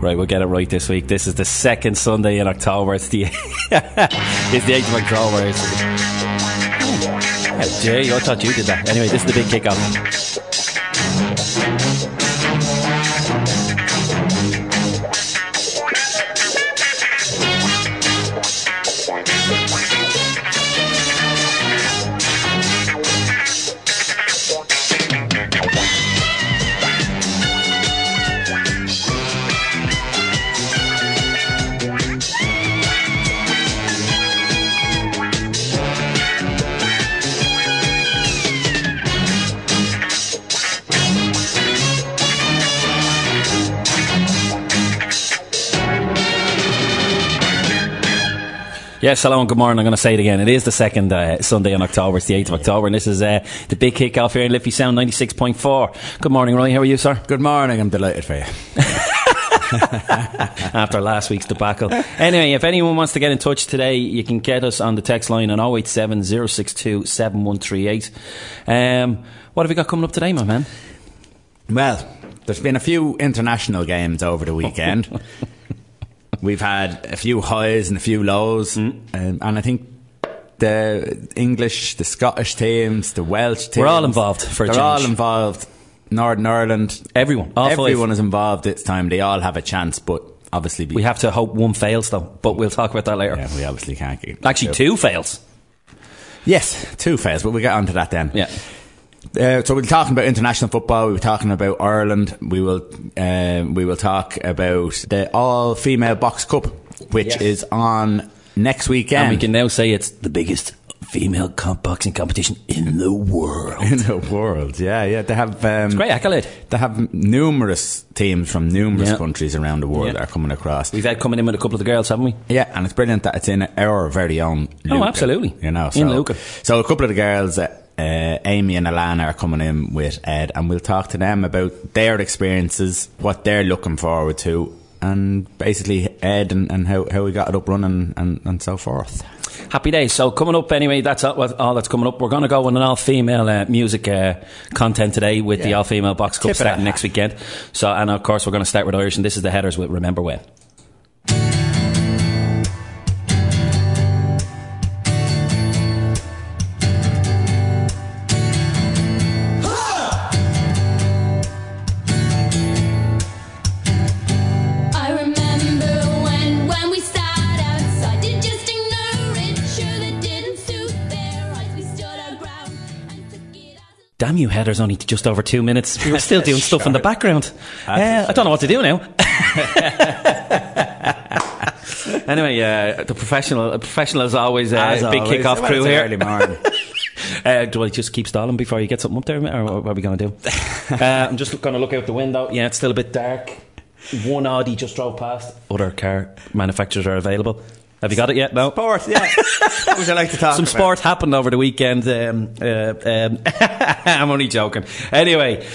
Right, we'll get it right this week. This is the second Sunday in October. It's the it's the eighth of October. Jay, I thought you did that. Anyway, this is the big kickoff. Yes, hello and good morning. I'm going to say it again. It is the second uh, Sunday in October. It's the 8th of October, and this is uh, the big kick-off here in Liffey Sound 96.4. Good morning, Roy. How are you, sir? Good morning. I'm delighted for you. After last week's debacle. Anyway, if anyone wants to get in touch today, you can get us on the text line on 087 062 7138. Um, what have we got coming up today, my man? Well, there's been a few international games over the weekend. We've had a few highs and a few lows, mm. um, and I think the English, the Scottish teams, the Welsh teams, we're all involved. For they're all involved. Northern Ireland, everyone, everyone five. is involved this time. They all have a chance, but obviously we have to hope one fails though. But we'll talk about that later. Yeah, we obviously can't. Get, Actually, two fails. Yes, two fails, but we'll get onto that then. Yeah. Uh, so we're talking about international football. We were talking about Ireland. We will um, we will talk about the all female box cup, which yes. is on next weekend. And we can now say it's the biggest female comp boxing competition in the world. In the world, yeah, yeah. They have um, great accolade. They have numerous teams from numerous countries around the world that are coming across. We've had coming in with a couple of the girls, haven't we? Yeah, and it's brilliant that it's in our very own. Lucan, oh, absolutely. You know, so, in Lucan. So a couple of the girls. Uh, uh, Amy and Alanna are coming in with Ed, and we'll talk to them about their experiences, what they're looking forward to, and basically Ed and, and how, how we got it up running and, and so forth. Happy days. So coming up anyway, that's all, all that's coming up. We're going to go with an all-female uh, music uh, content today with yeah. the all-female box cup starting next weekend. So, and of course, we're going to start with Irish, and this is the headers with Remember When. Damn you, headers only just over two minutes. We were still doing stuff in the background. Uh, I don't know what to do now. anyway, uh, the professional, professional is always, uh, as big always. kick-off crew here. Early morning. Uh, do I just keep stalling before you get something up there, or what are we going to do? Uh, I'm just going to look out the window. Yeah, it's still a bit dark. One Audi just drove past. Other car manufacturers are available. Have you got it yet? No. Sport, yeah. what would you like to talk Some about? sport happened over the weekend. Um, uh, um, I'm only joking. Anyway.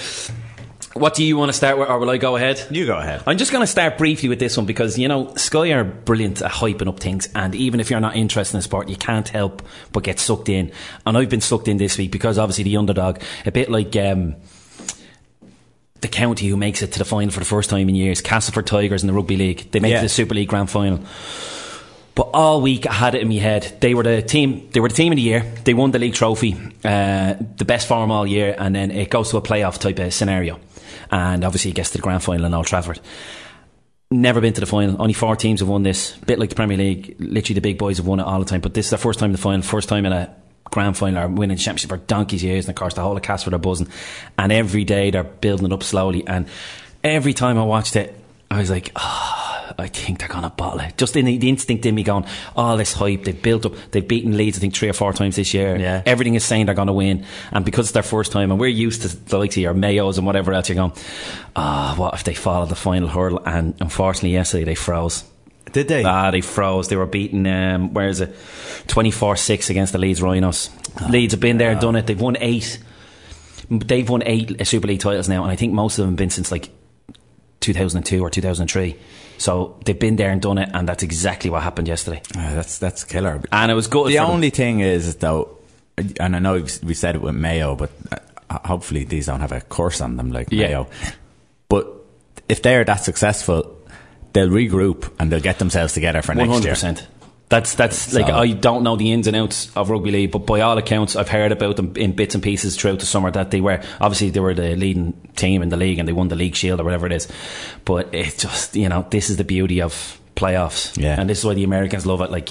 What do you want to start with, or will I go ahead? You go ahead. I'm just going to start briefly with this one because, you know, Sky are brilliant at hyping up things, and even if you're not interested in sport, you can't help but get sucked in. And I've been sucked in this week because obviously the underdog, a bit like um, the county who makes it to the final for the first time in years, Castleford Tigers in the Rugby League, they make yeah. it to the Super League Grand Final. But all week I had it in my head. They were the team. They were the team of the year. They won the league trophy, uh, the best form all year, and then it goes to a playoff type of scenario, and obviously it gets to the grand final in Old Trafford. Never been to the final. Only four teams have won this. Bit like the Premier League. Literally, the big boys have won it all the time. But this is their first time in the final. First time in a grand final or winning championship for donkey's years. And of course, the whole of Castleford are buzzing. And every day they're building it up slowly. And every time I watched it, I was like, oh, I think they're going to bottle it. Just in the, the, instinct in me going, all this hype, they've built up, they've beaten Leeds, I think, three or four times this year. Yeah. Everything is saying they're going to win. And because it's their first time, and we're used to the likes of your Mayos and whatever else, you're going, ah, oh, what if they fall at the final hurdle? And unfortunately, yesterday they froze. Did they? Ah, they froze. They were beaten, um, where is it? 24 6 against the Leeds Rhinos. Oh, Leeds have been there and done it. They've won eight. They've won eight Super League titles now, and I think most of them have been since like 2002 or 2003. So they've been there and done it, and that's exactly what happened yesterday. Uh, that's that's killer. And it was good. The only them. thing is though, and I know we said it with Mayo, but uh, hopefully these don't have a course on them like yeah. Mayo. But if they're that successful, they'll regroup and they'll get themselves together for next hundred year. That's that's like I don't know the ins and outs of rugby league, but by all accounts, I've heard about them in bits and pieces throughout the summer. That they were obviously they were the leading team in the league and they won the league shield or whatever it is. But it's just you know this is the beauty of playoffs, Yeah. and this is why the Americans love it. Like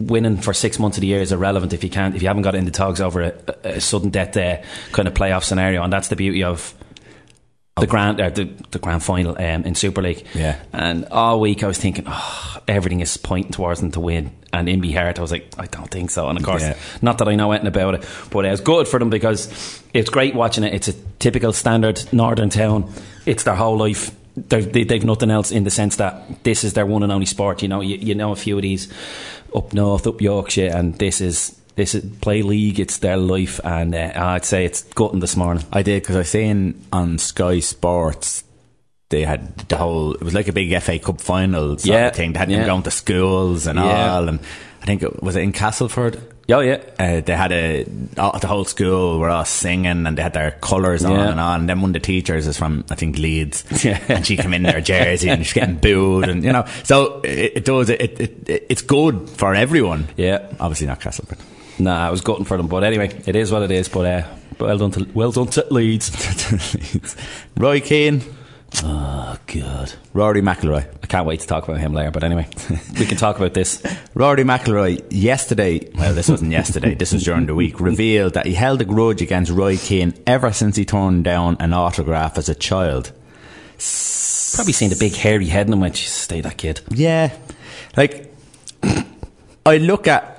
winning for six months of the year is irrelevant if you can't if you haven't got it in the togs over a, a sudden death uh, kind of playoff scenario, and that's the beauty of. The grand, uh, the, the grand final um, in Super League, Yeah. and all week I was thinking, oh, everything is pointing towards them to win. And in heart, I was like, I don't think so. And of course, Yeah. not that I know anything about it, but it was good for them because it's great watching it. It's a typical standard northern town. It's their whole life. They've, they, they've nothing else in the sense that this is their one and only sport. You know, you, you know a few of these up north, up Yorkshire, and this is this is play league. It's their life, and uh, I'd say it's gutting this morning. I did because I seen on Sky Sports they had the whole. It was like a big FA Cup final sort Yeah, of thing. They had yeah. them going to schools and Yeah. all, and I think it was it in Castleford. Oh yeah, Uh, they had a the whole school were all singing and they had their colours on Yeah. and on. And then one of the teachers is from I think Leeds, Yeah. and she came in their jersey and she's getting booed and you know. So it, it does it, it, it it's good for everyone. yeah. Obviously not Castleford. Nah, I was gutting for them, but anyway, it is what it is. But uh, well done to well done to Leeds. Roy Keane, Oh God, Rory McIlroy. I can't wait to talk about him later. But anyway, we can talk about this. Rory McIlroy yesterday, well, this wasn't yesterday, this was during the week, revealed that he held a grudge against Roy Keane ever since he turned down an autograph as a child. Probably seen the big hairy head and went, "Jesus, "Stay that kid." Yeah, like I look at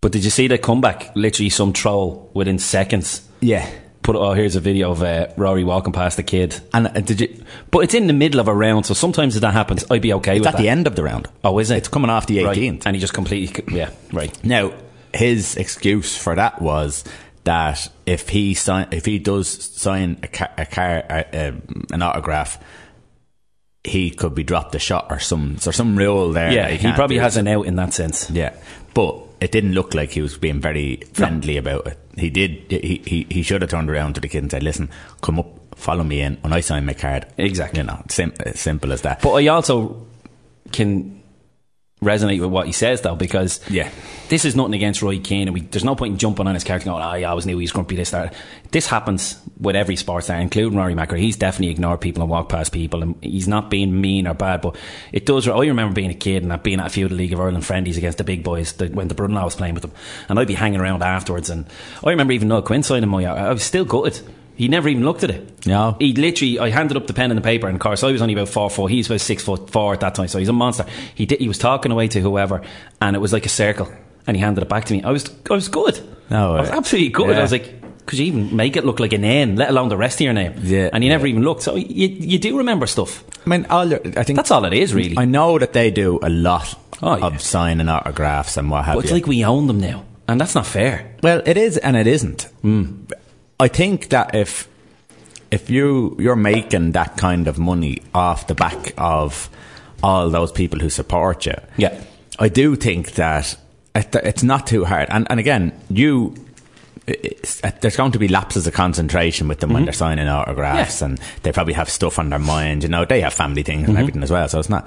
But did you see the comeback? Literally, some troll within seconds. yeah, Put oh, here's a video of uh, Rory walking past the kid. and uh, did you? But it's in the middle of a round, so sometimes if that happens, I'd be okay with that. It's at that. the end of the round. Oh, is it? It's coming off the Right. 18th. and he just completely yeah right. Now, his excuse for that was that if he sign, if he does sign a car, a car uh, um, an autograph, he could be dropped a shot or some or some rule there. Yeah, he probably has an out in that sense. Yeah, but it didn't look like he was being very friendly about it. He did. He, he he should have turned around to the kid and said, "Listen, come up, follow me in, when I sign my card." Exactly. You know, sim- simple as that. But I also can resonate with what he says though because Yeah. this is nothing against Roy Keane and we, there's no point in jumping on his character going oh, I always knew he was grumpy this that. This happens with every sports star including Rory McIlroy. He's definitely ignored people and walked past people and he's not being mean or bad but it does I remember being a kid and being at a few of the League of Ireland friendlies against the big boys the, when the brother-in-law was playing with them and I'd be hanging around afterwards and I remember even Niall Quinn signing my I was still gutted he never even looked at it. No. He literally, I handed up the pen and the paper, and of course, I was only about four foot. He was about six foot four at that time, so he's a monster. He did, he was talking away to whoever, and it was like a circle, and he handed it back to me. I was, I was good. No, I was absolutely good. yeah. I was like, could you even make it look like an N, let alone the rest of your name? Yeah, and he never yeah. even looked. So you, you do remember stuff. I mean, all your- I think That's all it is, really. I know that they do a lot Oh, yeah. of signing autographs and what have but it's you. like we own them now, and that's not fair. Well, it is and it isn't. Hmm. I think that if if you you're making that kind of money off the back of all those people who support you, Yeah. I do think that it, it's not too hard. And and again, you. There's going to be lapses of concentration with them when they're signing autographs, Mm-hmm. Yeah. and they probably have stuff on their mind. You know, they have family things Mm-hmm. and everything as well. So it's not.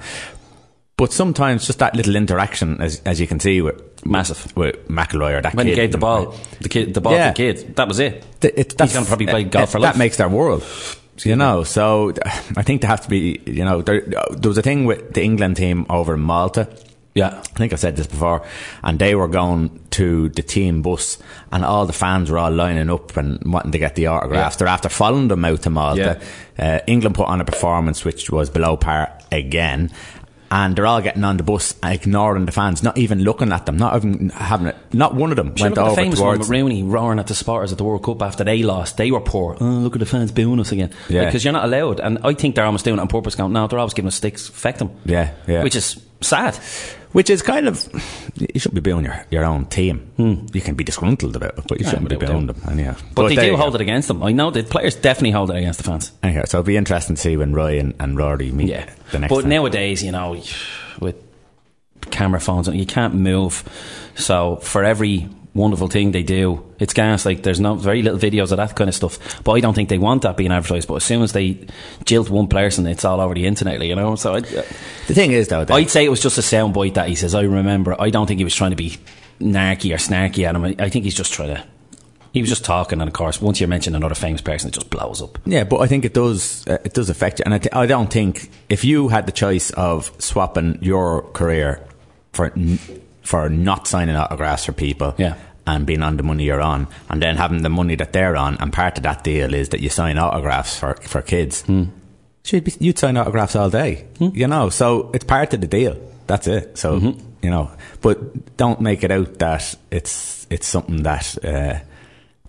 But sometimes just that little interaction, as as you can see with Massive. with McIlroy or that When kid, he gave the ball, the kid, the ball Yeah. to the kid, that was it. Th- it, He's going to probably play uh, golf for uh, life. That makes their world. You know, so I think there has to be, you know, there, there was a thing with the England team over in Malta. Yeah. I think I said this before, and they were going to the team bus, and all the fans were all lining up and wanting to get the autographs. Yeah. They're after following them out to Malta. Uh, England put on a performance which was below par again, and they're all getting on the bus, ignoring the fans, not even looking at them, not even having it. Not one of them Sure, went over the famous one towards. with Rooney roaring at the supporters at the World Cup after they lost. They were poor. Oh, look at the fans booing us again. Yeah. Because you're not allowed. And I think they're almost doing it on purpose. Going, no, they're always giving us sticks. Affect them. Yeah, yeah. Which is sad. Which is kind of you shouldn't be booing your, your own team. Hmm. You can be disgruntled about it, but you Yeah, shouldn't be do. them. Anyhow, But, they do hold go. it against them. I know the players definitely hold it against the fans. Anyhow, so it'll be interesting to see when Roy and, and Rory meet Yeah. the next but time. nowadays, you know, with camera phones, you can't move. So for every wonderful thing they do. It's gas. Like there's no very little videos of that kind of stuff. But I don't think they want that being advertised. But as soon as they jilt one person, it's all over the internet. You know. So I, The thing is, though, that I'd say it was just a soundbite that he says. I remember. I don't think he was trying to be narky or snarky at him. I I think he's just trying to. He was just talking, and of course, once you mention another famous person, it just blows up. Yeah, but I think it does. Uh, it does affect you, and I, th- I don't think if you had the choice of swapping your career for n- for not signing autographs for people, Yeah. and being on the money you're on, and then having the money that they're on, and part of that deal is that you sign autographs for for kids. Hmm. You'd, be, you'd sign autographs all day, hmm. you know. So it's part of the deal. That's it. So mm-hmm. you know, but don't make it out that it's it's something that. Uh,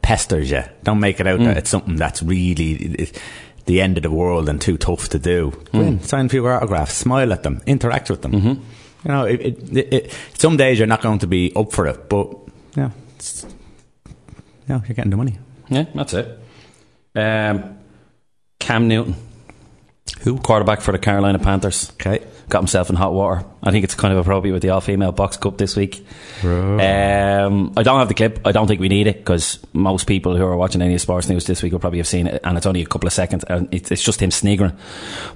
pesters you. Don't make it out that hmm. it's something that's really it, the end of the world and too tough to do. In, sign a few autographs, smile at them, interact with them. Mm-hmm. You know, it, it, it, some days you're not going to be up for it, but yeah, it's, yeah, you're getting the money. Yeah, that's it. Um, Cam Newton, who quarterback for the Carolina Panthers, Okay. got himself in hot water. I think it's kind of appropriate with the all-female box cup this week. Um, I don't have the clip. I don't think we need it because most people who are watching any sports news this week will probably have seen it, and it's only a couple of seconds, and it's, it's just him sniggering.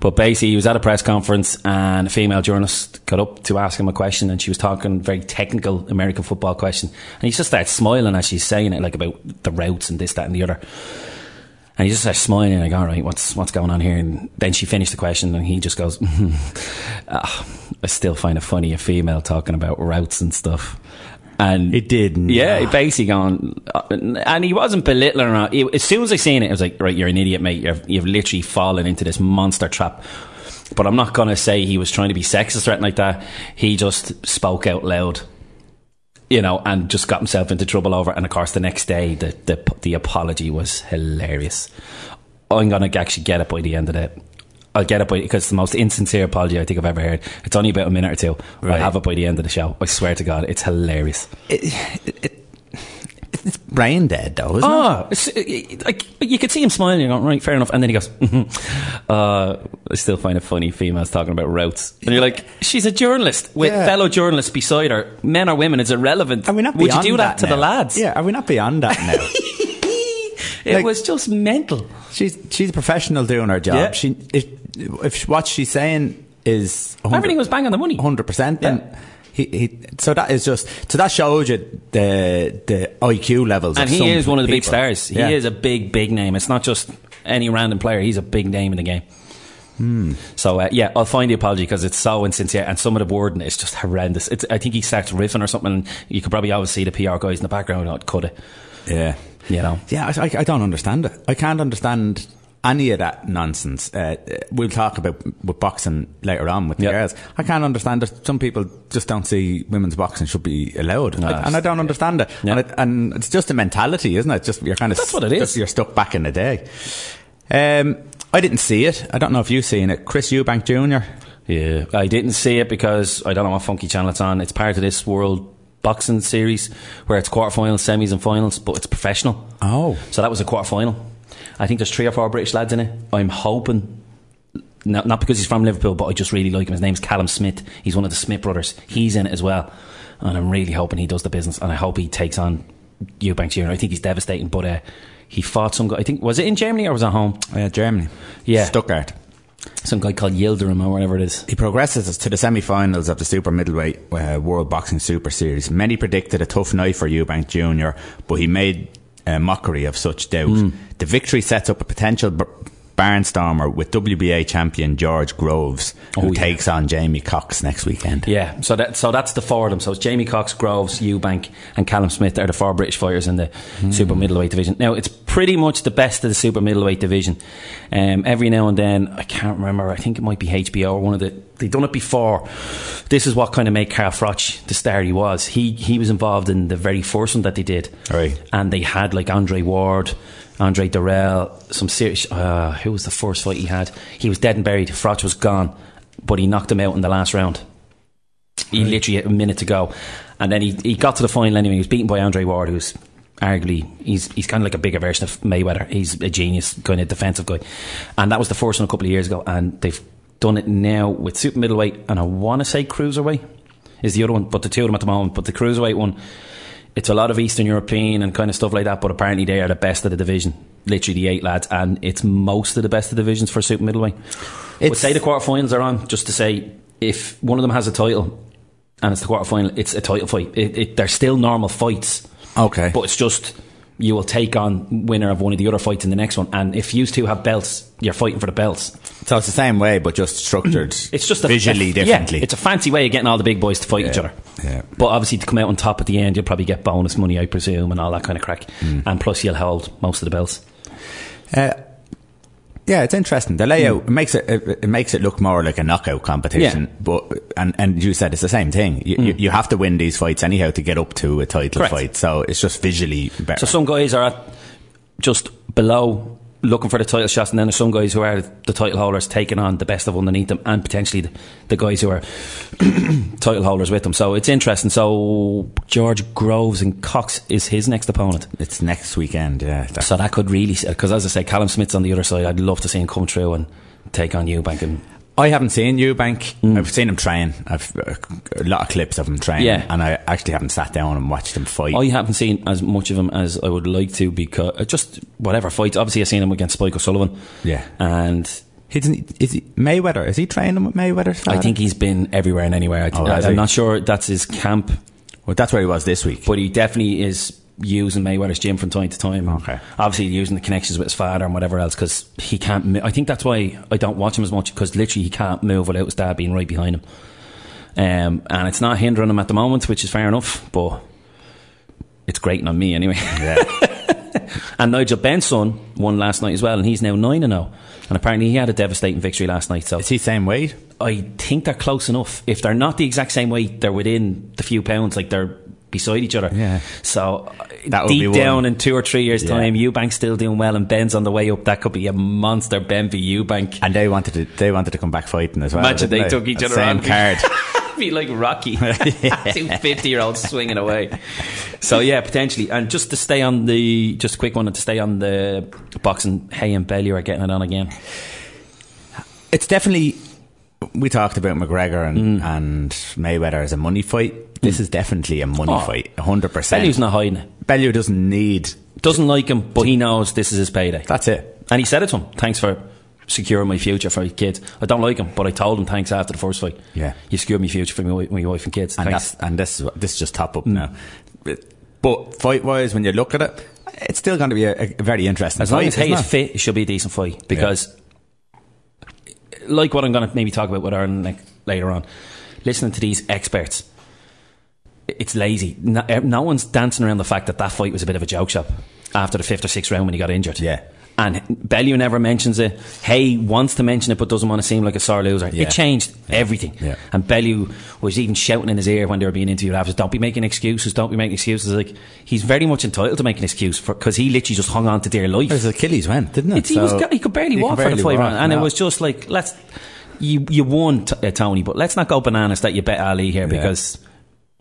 But basically, he was at a press conference, and a female journalist got up to ask him a question, and she was talking very technical American football question, and he just started smiling as she's saying it, like about the routes and this, that, and the other. And he just starts smiling and like, all right, what's what's going on here? And then she finished the question and he just goes, ah, I still find it funny a female talking about routes and stuff. And It did yeah, he basically gone, uh, and he wasn't belittling her. As soon as I seen it, I was like, right, you're an idiot, mate. You've, you've literally fallen into this monster trap. But I'm not going to say he was trying to be sexist or anything like that. He just spoke out loud you know, and just got himself into trouble over. it. And of course, the next day, the the, the apology was hilarious. I'm gonna actually get it by the end of it. I'll get it by because it's the most insincere apology I think I've ever heard. It's only about a minute or two. Right. I'll have it by the end of the show. I swear to God, it's hilarious. It's brain dead, though, isn't it? Oh, it, like you could see him smiling. You're going, right, fair enough. And then he goes, uh, "I still find it funny females talking about routes." And you're like, "She's a journalist with Yeah. fellow journalists beside her. Men or women, it's irrelevant. Are we not Would you do that, to the lads? Yeah, are we not beyond that now? It Like- was just mental. she's she's a professional doing her job. Yeah. She if, if what she's saying is 100 Everything was bang on the money. hundred percent. Then Yeah. He, he so that is just so that shows you the the IQ levels. And he is one of the big people. stars. He Yeah. is a big, big name. It's not just any random player. He's a big name in the game. Hmm. So uh, yeah, I'll find the apology because it's so insincere, and some of the wording is just horrendous. It's, I think he starts riffing or something. And you could probably always see the PR guys in the background. I'd cut it. Yeah, You know. yeah. I, I don't understand it. I can't understand any of that nonsense. Uh, uh, we'll talk about with boxing later on with the Yeah. girls. I can't understand it. Some people just don't see women's boxing should be allowed, No, I- and I don't understand it. Yeah. And, it. and it's just a mentality, isn't it? Just you're kind of That's what it is. You're stuck back in the day. Um, I didn't see it. I don't know if you've seen it. Chris Eubank Jr. Yeah, I didn't see it because I don't know what funky channel it's on. It's part of this world boxing series where it's quarterfinals, semis, and finals, but it's professional. Oh. So that was a quarter final. I think there's three or four British lads in it. I'm hoping, not, not because he's from Liverpool, but I just really like him. His name's Callum Smith. He's one of the Smith brothers. He's in it as well. And I'm really hoping he does the business. And I hope he takes on Eubank Jr. I think he's devastating, but uh, he fought some guy. I think, was it in Germany or was it at home? Uh, Germany. Yeah. Stuttgart. Some guy called Yildirim or whatever it is. He progresses to the semi-finals of the super middleweight uh, World Boxing Super Series. Many predicted a tough night for Eubank Jr., but he made a mockery of such doubt. Hmm. The victory sets up a potential b- barnstormer with WBA champion George Groves, who Oh, yeah. takes on Jamie Cox next weekend. Yeah, so that so that's the four of them. So it's Jamie Cox, Groves, Eubank, and Callum Smith are the four British fighters in the super middleweight division. Now it's pretty much the best of the super middleweight division. Um, every now and then, I can't remember. I think it might be HBO or one of the. They done it before. This is what kind of made Carl Froch the star he was. He he was involved in the very first one that they did, Right. and they had like Andre Ward. Andre Dirrell, some serious. Uh, who was the first fight he had? He was dead and buried. Froch was gone, but he knocked him out in the last round. He literally a minute to go, and then he he got to the final anyway. He was beaten by Andre Ward, who's arguably he's he's kind of like a bigger version of Mayweather. He's a genius, kind of defensive guy, and that was the first one a couple of years ago. And they've done it now with super middleweight, and I want to say cruiserweight is the other one, but the two of them at the moment. But the cruiserweight one it's a lot of Eastern European and kind of stuff like that, but apparently they are the best of the division. Literally the eight lads, and it's most of the best of the divisions for super middleweight. But say the quarterfinals are on, just to say if one of them has a title and it's the quarterfinal, it's a title fight. It, it, they're still normal fights, Okay. but it's just you will take on winner of one of the other fights in the next one. And if you two have belts, you're fighting for the belts. so it's the same way, but just structured It's just a, visually a- differently. Yeah, it's a fancy way of getting all the big boys to fight each other. yeah. But obviously, to come out on top at the end, you'll probably get bonus money, I presume, and all that kind of crack. Hmm. And plus, you'll hold most of the belts. Uh, yeah, it's interesting. The layout hmm. it makes it, it it makes it look more like a knockout competition. Yeah. But and and you said it's the same thing. You, you, hmm. you have to win these fights anyhow to get up to a title Correct. fight. So it's just visually better. So some guys are at just below looking for the title shots, and then there's some guys who are the title holders taking on the best of underneath them, and potentially the, the guys who are title holders with them. So it's interesting. So George Groves and Cox is his next opponent. it's next weekend. Yeah. So that could really, because as I say, Callum Smith's on the other side. I'd love to see him come through and take on Eubank and I haven't seen Eubank. I've seen him train. I've uh, a lot of clips of him training, Yeah. and I actually haven't sat down and watched him fight. I haven't seen as much of him as I would like to because uh, just whatever fights. Obviously, I've seen him against Spike O'Sullivan. Yeah. and He doesn't- is he Mayweather? Is he training with Mayweather's I think he's been everywhere and anywhere. I, Oh, am he? not sure that's his camp, Well, that's where he was this week. but he definitely is using Mayweather's gym from time to time. Okay. obviously using the connections with his father and whatever else because he can't. mo- I think that's why I don't watch him as much because literally he can't move without his dad being right behind him. Um, and it's not hindering him at the moment, which is fair enough, but it's grating on me anyway. yeah. And Nigel Benn's son won last night as well, and he's now 9 and 0. And apparently he had a devastating victory last night. So Is he same weight? I think they're close enough. If they're not the exact same weight, they're within the few pounds, like they're beside each other. Yeah. So That would be deep down in two or three years' Yeah. time, Eubank's still doing well and Benn's on the way up. That could be a monster Ben v Eubank. And they wanted to they wanted to come back fighting as well. Imagine didn't they took each other same on. card. be like Rocky. Two 50 year olds swinging away. So, yeah, potentially. And just to stay on the, just a quick one, and to stay on the boxing, Haye and Bellew are getting it on again. it's definitely we talked about McGregor and, Mm. and Mayweather as a money fight. This is definitely a money Oh. fight, hundred percent. Bellew's not hiding it. Bellew doesn't need. Doesn't like him, but he knows this is his payday. That's it. And he said it to him. Thanks for securing my future for my kids. I don't like him, but I told him thanks after the first fight. Yeah. You secured my future for my, my wife and kids. And thanks. and this is this is just top Mm. up now. But, fight wise, when you look at it, it's still going to be a, a very interesting. As long fight, as Haye isn't is fit, it should be a decent fight. Because, like what I'm going to maybe talk about with Aaron like, later on, listening to these experts, it's lazy. No, eh, no one's dancing around the fact that that fight was a bit of a joke shop after the fifth or sixth round when he got injured. Yeah. And Bellew never mentions it. Haye wants to mention it, but doesn't want to seem like a sore loser. Yeah. It changed everything. Yeah. And Bellew was even shouting in his ear when they were being interviewed after, "Don't be making excuses. Don't be making excuses." Like he's very much entitled to make an excuse because he literally just hung on to dear life. His Achilles went, didn't it? It's, he, was, he could barely walk could for the barely five round, and it was just like let's you you won t- uh, Tony, but let's not go bananas that you bet Ali here because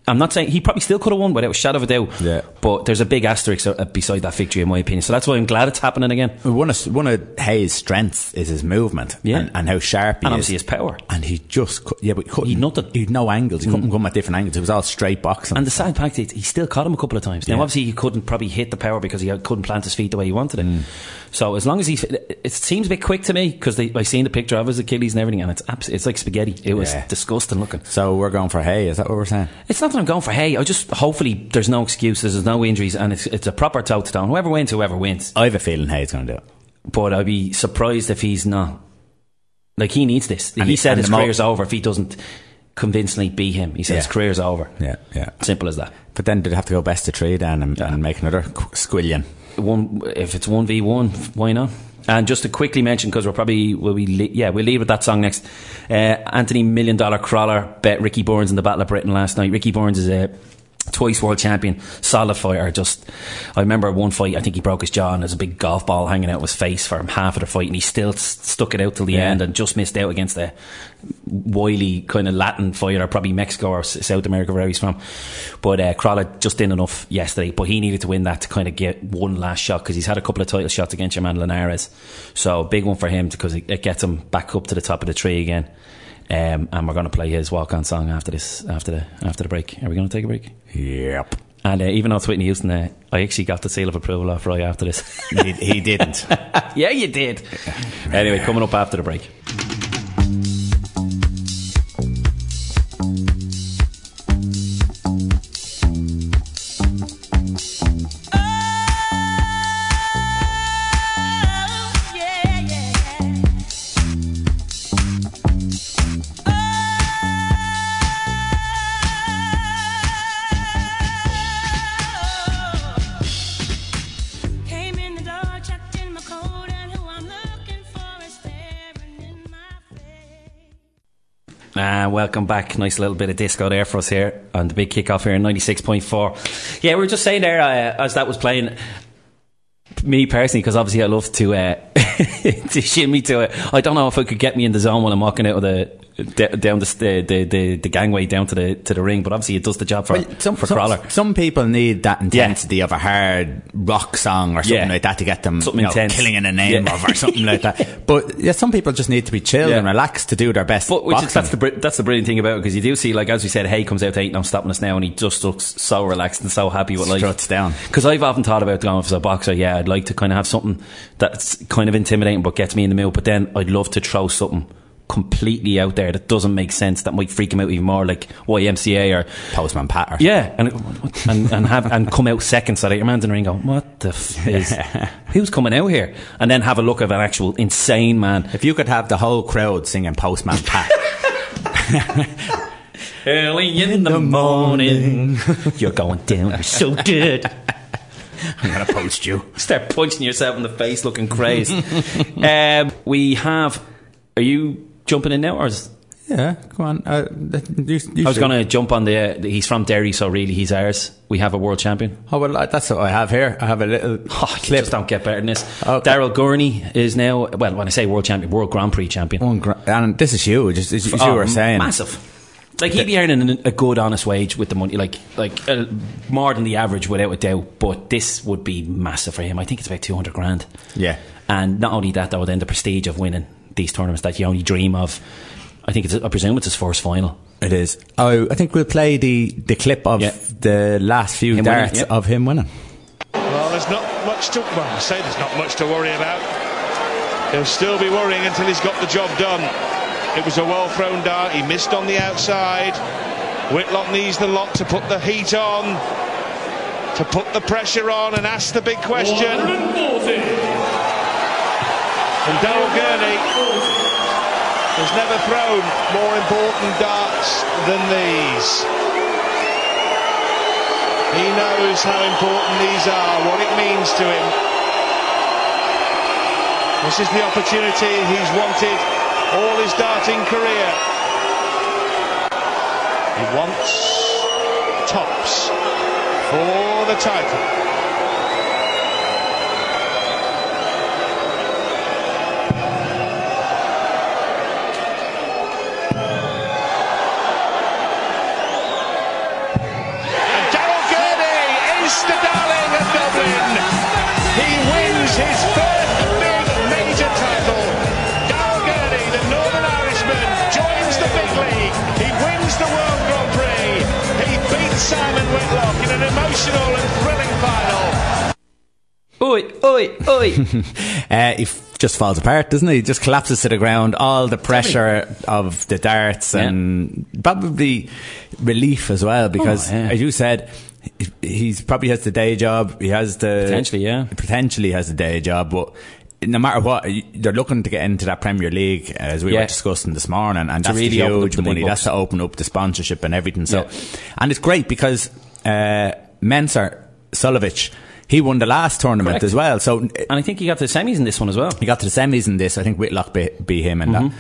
I'm not saying he probably still could have won without a shadow of a doubt. Yeah. but there's a big asterisk uh, beside that victory in my opinion. So that's why I'm glad it's happening again, One of one of Haye's strengths is his movement, Yeah. and, and how sharp he and is. obviously his power. And he just, yeah, but he couldn't. He'd nothing. He'd no angles. He couldn't come at different angles. It was all straight boxing. And the sad fact is, he still caught him a couple of times. Now, Yeah. obviously, he couldn't probably hit the power because he couldn't plant his feet the way he wanted it. Mm. So, as long as he, it seems a bit quick to me because I've seen the picture of his Achilles and everything, and it's abs- it's like spaghetti. It was Yeah. disgusting looking. so we're going for Haye. Is that what we're saying? It's not that I'm going for Haye. I just hopefully there's no excuses, there's no injuries, and it's it's a proper toe to toe. Whoever wins, whoever wins. I have a feeling Haye's going to do it. But I'd be surprised if he's not. Like he needs this. And he he- said his the mo- career's over if he doesn't convincingly beat him. He said his career's over. Yeah, yeah. Simple as that. But then they'd have to go best to three then and, and make another squillion. one if it's one v one, why not? And just to quickly mention, because we're probably will we yeah we'll leave with that song next. Uh, Anthony Million Dollar Crolla bet Ricky Burns in the Battle of Britain last night. Ricky Burns is a twice world champion, solid fighter. Just I remember one fight, I think he broke his jaw and there's a big golf ball hanging out of his face for half of the fight, and he still s- stuck it out till the Yeah. end and just missed out against a wily kind of Latin fighter, probably Mexico or South America, where he's from. But uh, Crolla just did enough yesterday, but he needed to win that to kind of get one last shot because he's had a couple of title shots against your man Linares. So big one for him because it, it gets him back up to the top of the tree again. Um, and we're going to play his walk-on song after this, after the after the break. Are we going to take a break? Yep. And uh, even though it's Whitney Houston, uh, I actually got the seal of approval off Roy after this. he, he didn't. yeah, you did. anyway, coming up after the break. Uh, welcome back. Nice little bit of disco there for us here on the big kickoff here in 96.4. Yeah, we were just saying there uh, as that was playing, me personally, because obviously I love to uh, to shimmy to it. I don't know if it could get me in the zone when I'm walking out of the down the, the the the gangway down to the to the ring, but obviously it does the job for some, for some, Crolla. some people need that intensity of a hard rock song or something Yeah. like that to get them Something you know, killing in a name Yeah. of or something like that. But yeah, some people just need to be chilled Yeah. and relaxed to do their best. But which is, that's the that's the brilliant thing about it because you do see like as we said, Haye comes out to eight and I'm stopping us now, and he just looks so relaxed and so happy with life. Struts down. Because I've often thought about going as a boxer. Yeah, I'd like to kind of have something that's kind of intimidating but gets me in the mood. But then I'd love to throw something completely out there that doesn't make sense that might freak him out even more, like YMCA or Postman Pat. Or yeah, and and, and have and come out second so that your man's in the ring going, what the f- is who's coming out here? And then have a look of an actual insane man. If you could have the whole crowd singing Postman Pat, Early in the morning, you're going down. You're so good. I'm going to post you. Start punching yourself in the face, looking crazy. um, we have. Are you jumping in now, or is, Yeah, come on. Uh, you, you I was going to jump on the. Uh, he's from Derry, so really he's ours. We have a world champion. Oh well, that's what I have here. I have a little Oh, clip. just don't get better than this. Okay. Daryl Gurney is now. Well, when I say world champion, world Grand Prix champion. One gra- and this is huge, as, as you Oh, were saying. massive. Like he'd be earning a good, honest wage with the money, like like uh, more than the average, without a doubt. But this would be massive for him. I think it's about two hundred grand. Yeah. And not only that, though, then the prestige of winning these tournaments that you only dream of. I think it's. I presume it's his first final. It is. Oh, I think we'll play the, the clip of Yeah. the last few Him winning, darts yeah. of him winning. Well, there's not much to. Well, I say there's not much to worry about. He'll still be worrying until he's got the job done. It was a well thrown dart. He missed on the outside. Whitlock needs the lot to put the heat on, to put the pressure on, and ask the big question. And Daryl Gurney has never thrown more important darts than these. He knows how important these are, what it means to him. This is the opportunity he's wanted all his darting career. He wants tops for the title. Gurney is the darling of Dublin. He wins his first big major title. Daryl Gurney, the Northern Irishman, joins the big league. He wins the World Grand Prix. He beats Simon Whitlock in an emotional and thrilling final. Oi, oi, oi! Uh, he f- just falls apart, doesn't he? He just collapses to the ground. All the pressure of the darts Yeah. and probably relief as well, because Oh, yeah. as you said, he- he's probably has the day job. He has the Potentially, yeah. potentially has the day job, but. No matter what, they're looking to get into that Premier League, as we Yeah. were discussing this morning, and that's really the huge the money. That's to open up the sponsorship and everything. So, Yeah. and it's great because uh, Mensur Suljovic, he won the last tournament Correct. as well. So and I think he got to the semis in this one as well. he got to the semis in this. I think Whitlock beat, beat him and Mm-hmm. that.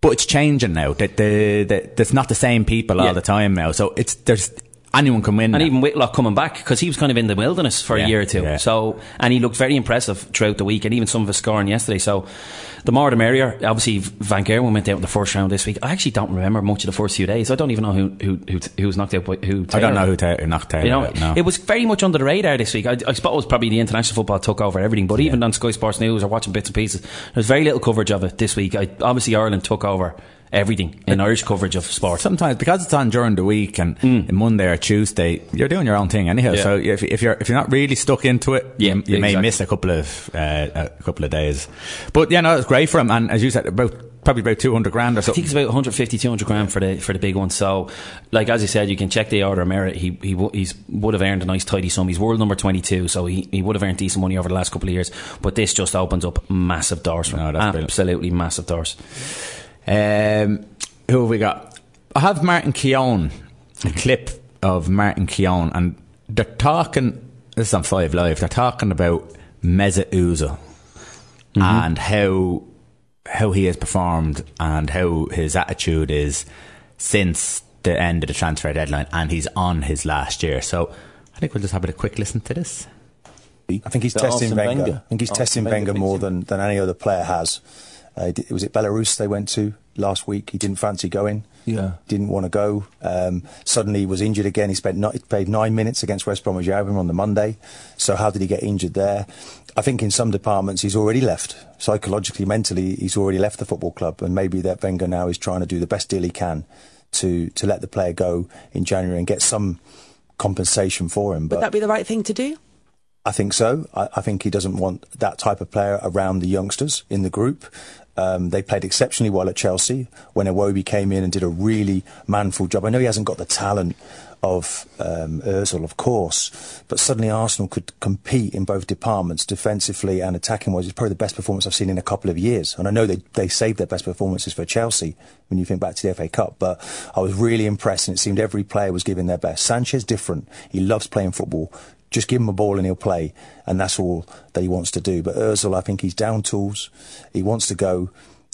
But it's changing now. That the, the, there's not the same people Yeah. all the time now. So it's there's anyone can win. And now. even Whitlock coming back because he was kind of in the wilderness for Yeah, a year or two. yeah. So and he looked very impressive throughout the week, and even some of his scoring yesterday. So the more the merrier. Obviously, Van Gerwen went out in the first round this week. I actually don't remember much of the first few days. I don't even know who who who, who was knocked out by who. I don't know who ta- knocked Taylor You know, out, no. it was very much under the radar this week. I, I suppose probably the international football took over everything, but even on Sky Sports News or watching bits and pieces, there's very little coverage of it this week. I, obviously, Ireland took over everything in Irish coverage of sport. Sometimes because it's on during the week and Monday or Tuesday, you're doing your own thing anyhow. Mm. Yeah. So if, if you're if you're not really stuck into it, Yeah, you, you may miss a couple of uh, a couple of days. But yeah, no, it's great for him. And as you said, about probably about two hundred grand or I think it's about 150, 200 grand for the for the big one. So, like as you said, you can check the order of merit. He he he's would have earned a nice tidy sum. He's world number twenty two, so he, he would have earned decent money over the last couple of years. But this just opens up massive doors for him. No, that's brilliant. Absolutely massive doors. Um, who have we got? I have Martin Keown, a clip of Martin Keown, and they're talking. This is on Five Live. They're talking about Mesut Ozil and how how he has performed and how his attitude is since the end of the transfer deadline, and he's on his last year. So I think we'll just have a quick listen to this. I think he's But testing Arsene Wenger. Wenger- I think he's Arsene testing Wenger Wenger more than, than any other player has. Uh, did- was it Belarus they went to last week? He didn't fancy going. Yeah. Didn't want to go. Um, suddenly he was injured again. He spent ni- he played nine minutes against West Bromwich Albion on the Monday. So how did he get injured there? I think in some departments he's already left. Psychologically, mentally, he's already left the football club, and maybe that Wenger now is trying to do the best deal he can to to let the player go in January and get some compensation for him. Would But that be the right thing to do? I think so. I, I think he doesn't want that type of player around the youngsters in the group. Um, they played exceptionally well at Chelsea when Iwobi came in and did a really manful job. I know he hasn't got the talent of um, Ozil, of course, but suddenly Arsenal could compete in both departments, defensively and attacking wise. It's probably the best performance I've seen in a couple of years. And I know they, they saved their best performances for Chelsea when you think back to the FA Cup, but I was really impressed and it seemed every player was giving their best. Sanchez different. He loves playing football. Just give him a ball and he'll play, and that's all that he wants to do. But Ozil, I think he's down tools. He wants to go,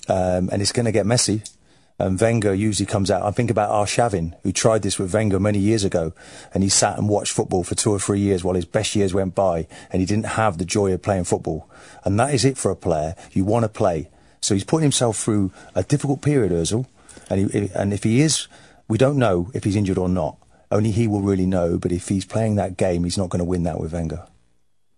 um, and it's going to get messy. And Wenger usually comes out. I think about Arshavin, who tried this with Wenger many years ago, and he sat and watched football for two or three years while his best years went by, and he didn't have the joy of playing football. And that is it for a player. You want to play. So he's putting himself through a difficult period, Ozil. And, he, and if he is, we don't know if he's injured or not. Only he will really know. But if he's playing that game, he's not going to win that with Wenger.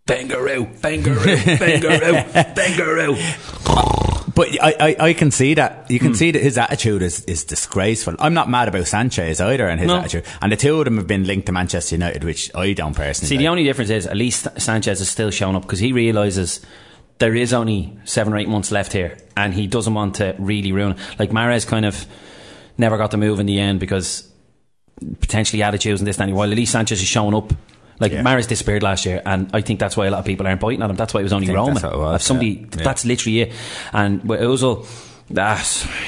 Bangaroo, bangaroo, bangaroo, bangaroo. But I, I, I can see that. You can see that his attitude is, is disgraceful. I'm not mad about Sanchez either and his No. attitude. And the two of them have been linked to Manchester United, which I don't personally See, the only difference is at least Sanchez is still showing up because he realizes there is only seven or eight months left here, and he doesn't want to really ruin. it. Like Mahrez kind of never got the move in the end because potentially attitudes and this and that. While at least Sanchez is showing up. Like Yeah. Mahrez disappeared last year, and I think that's why a lot of people aren't biting at him. That's why it was only think Roman. that's was, if somebody, yeah. That's literally it. And with Ozil, that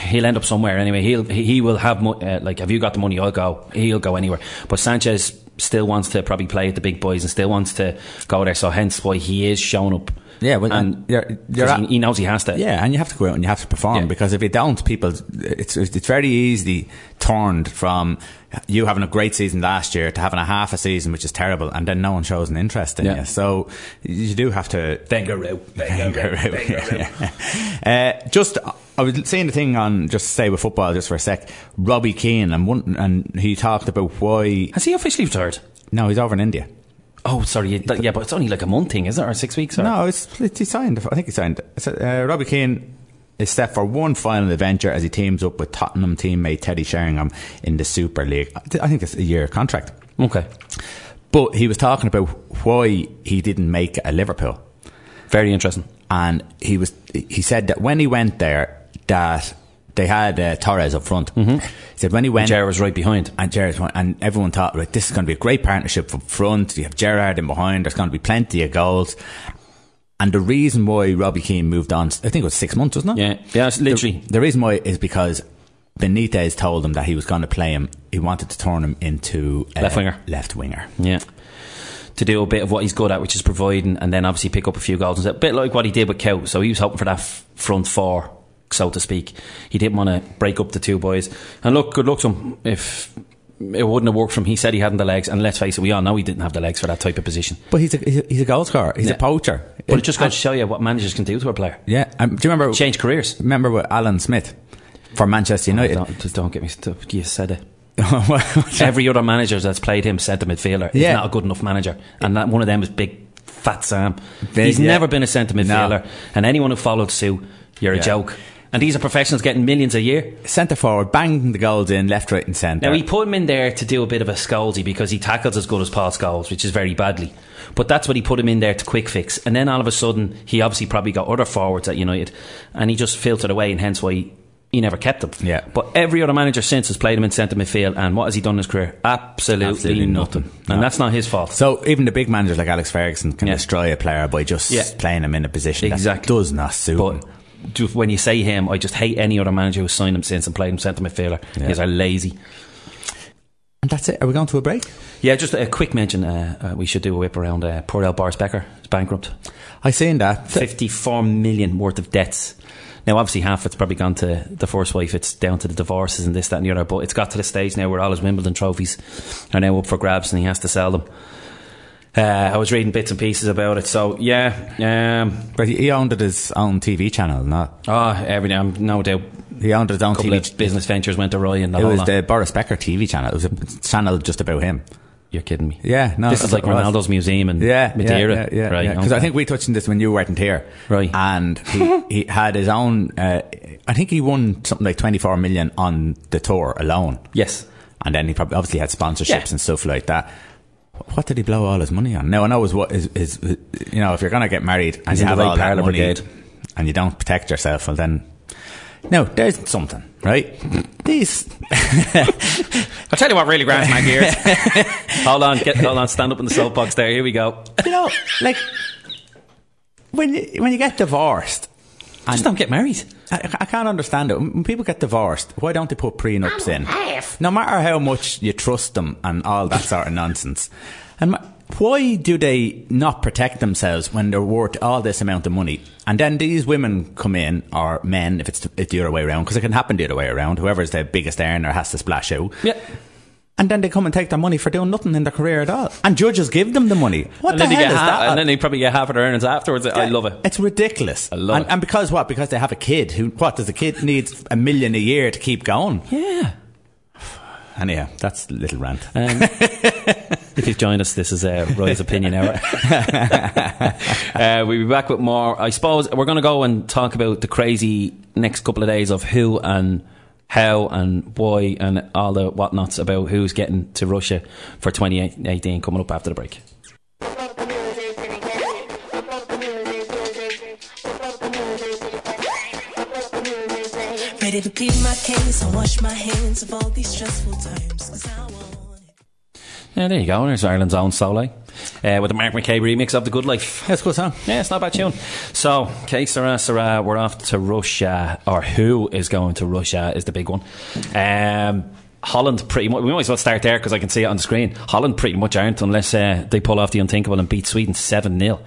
he'll end up somewhere anyway. He'll he, he will have mo- uh, like, have you got the money? I'll go. He'll go anywhere. But Sanchez still wants to probably play at the big boys and still wants to go there. So hence why he is showing up. Yeah, well, and you're- you're he, at- he knows he has to. Yeah, and you have to go out and you have to perform Yeah. because if you don't, people, it's it's very easily turned from you having a great season last year to having a half a season which is terrible, and then no one shows an interest in Yeah. you. So you do have to. Bangaroo, bangaroo, bangaroo. uh, just, I was seeing the thing on just to stay with football just for a sec. Robbie Keane and one, and he talked about why. Has he officially retired? No, he's over in India. Oh, sorry. Yeah, yeah, but it's only like a month thing, isn't it? Or six weeks? Or? No, it's, it's he signed. I think he signed. Uh, Robbie Keane is set for one final adventure as he teams up with Tottenham teammate Teddy Sheringham in the Super League. I think it's a year contract. Okay. But he was talking about why he didn't make a Liverpool, Very interesting. and he was he said that when he went there that they had uh, Torres up front. Mm-hmm. He said when he went, Gerrard was right behind. and Gerrard's one, and everyone thought, right, this is going to be a great partnership up front. You have Gerrard in behind. There's going to be plenty of goals. And the reason why Robbie Keane moved on, I think it was six months, wasn't it? Yeah, yeah, it's literally. The, the reason why is because Benitez told him that he was going to play him. He wanted to turn him into uh, Left winger. Left winger. Yeah. To do a bit of what he's good at, which is providing, and then obviously pick up a few goals. A bit like what he did with Kuyt. So he was hoping for that f- front four, so to speak. He didn't want to break up the two boys. And look, good luck to him. If it wouldn't have worked for him, he said he hadn't the legs. And let's face it, we all know he didn't have the legs for that type of position. But he's a he's a, he's a goal scorer. He's Yeah. a poacher. But it just goes to show you what managers can do to a player. yeah. Um, do you remember Change careers. Remember with Alan Smith for Manchester United? Don't, just don't get me Stuck. You said it. Every other manager that's played him centre midfielder is Yeah. not a good enough manager, and that one of them is big fat Sam. Big, He's yeah. never been a centre midfielder, and anyone who followed Sue, you're Yeah. a joke. And these are professionals getting millions a year. Centre forward, banging the goals in left, right, and centre. Now, he put him in there to do a bit of a Scholesy because he tackles as good as Paul Scholes, which is very badly. But that's what he put him in there to quick fix. And then all of a sudden, he obviously probably got other forwards at United and he just filtered away, and hence why he, he never kept him. Yeah. But every other manager since has played him in centre midfield, and what has he done in his career? Absolutely, Absolutely nothing. nothing. And that's not his fault. So even the big managers like Alex Ferguson can Yeah. destroy a player by just Yeah. playing him in a position Exactly. that does not suit him. But ju- when you say him, I just hate any other manager who's signed him since and played him centre midfielder. Yeah. Because they're lazy. And that's it. Are we going to a break? Yeah, just a quick mention. Uh, uh, we should do a whip around uh, poor El Boris Becker. He's bankrupt. I seen that. 54 million worth of debts. Now, obviously, half it's probably gone to the first wife. It's down to the divorces and this, that, and the other. But it's got to the stage now where all his Wimbledon trophies are now up for grabs and he has to sell them. Uh, I was reading bits and pieces about it. So, yeah. Um, But he- owned it his own TV channel, not. oh, every um, no doubt. He owned his own TV. business ventures went awry and the it was lot. the Boris Becker TV channel. It was a channel just about him. You're kidding me. Yeah, no. This is like. Ronaldo's museum in Yeah, Madeira. yeah, yeah, right? Because I okay. think we touched on this when you weren't here, Right. And he, he had his own. Uh, I think he won something like twenty four million on the tour alone, Yes. and then he probably obviously had sponsorships and stuff like that. What did he blow all his money on? Now I know is what is, is you know if you're gonna get married and He's you have all that money brigade. and you don't protect yourself, well then. No, there's something, right? These I'll tell you what really grinds my gears. hold on, get, hold on, stand up in the soapbox there. Here we go. you know, like when you when you get divorced, Just don't get married. I, I can't understand it. When people get divorced, why don't they put prenups in? No matter how much you trust them and all that sort of nonsense. And why do they not protect themselves when they're worth all this amount of money? And then these women come in, or men, if it's the, it's the other way around, because it can happen the other way around. Whoever's the biggest earner has to splash out. Yeah. And then they come and take their money for doing nothing in their career at all. And judges give them the money. What and the then, hell is half, that? and then they probably get half of their earnings afterwards. I love it. It's ridiculous. I love and, it. and because what? Because they have a kid who, what, does the kid need a million a year to keep going? Yeah. Anyhow, that's a little rant. Um, if you've joined us, this is uh, Roy's Opinion Hour. uh, we'll be back with more. I suppose we're going to go and talk about the crazy next couple of days of who and how and why and all the whatnots about who's getting to Russia for 2018 coming up after the break. Ready to plead my case and wash my hands of all these stressful times. Yeah, there you go. There's Ireland's own Sole. Uh, with the Mark McCabe remix of The Good Life. That's good song. Yeah, it's not a bad tune. So, okay, Sarah, Sarah, we're off to Russia, or who is going to Russia is the big one. Um, Holland, pretty much, we might as well start there because I can see it on the screen. Holland pretty much aren't unless uh, they pull off the unthinkable and beat Sweden 7 0.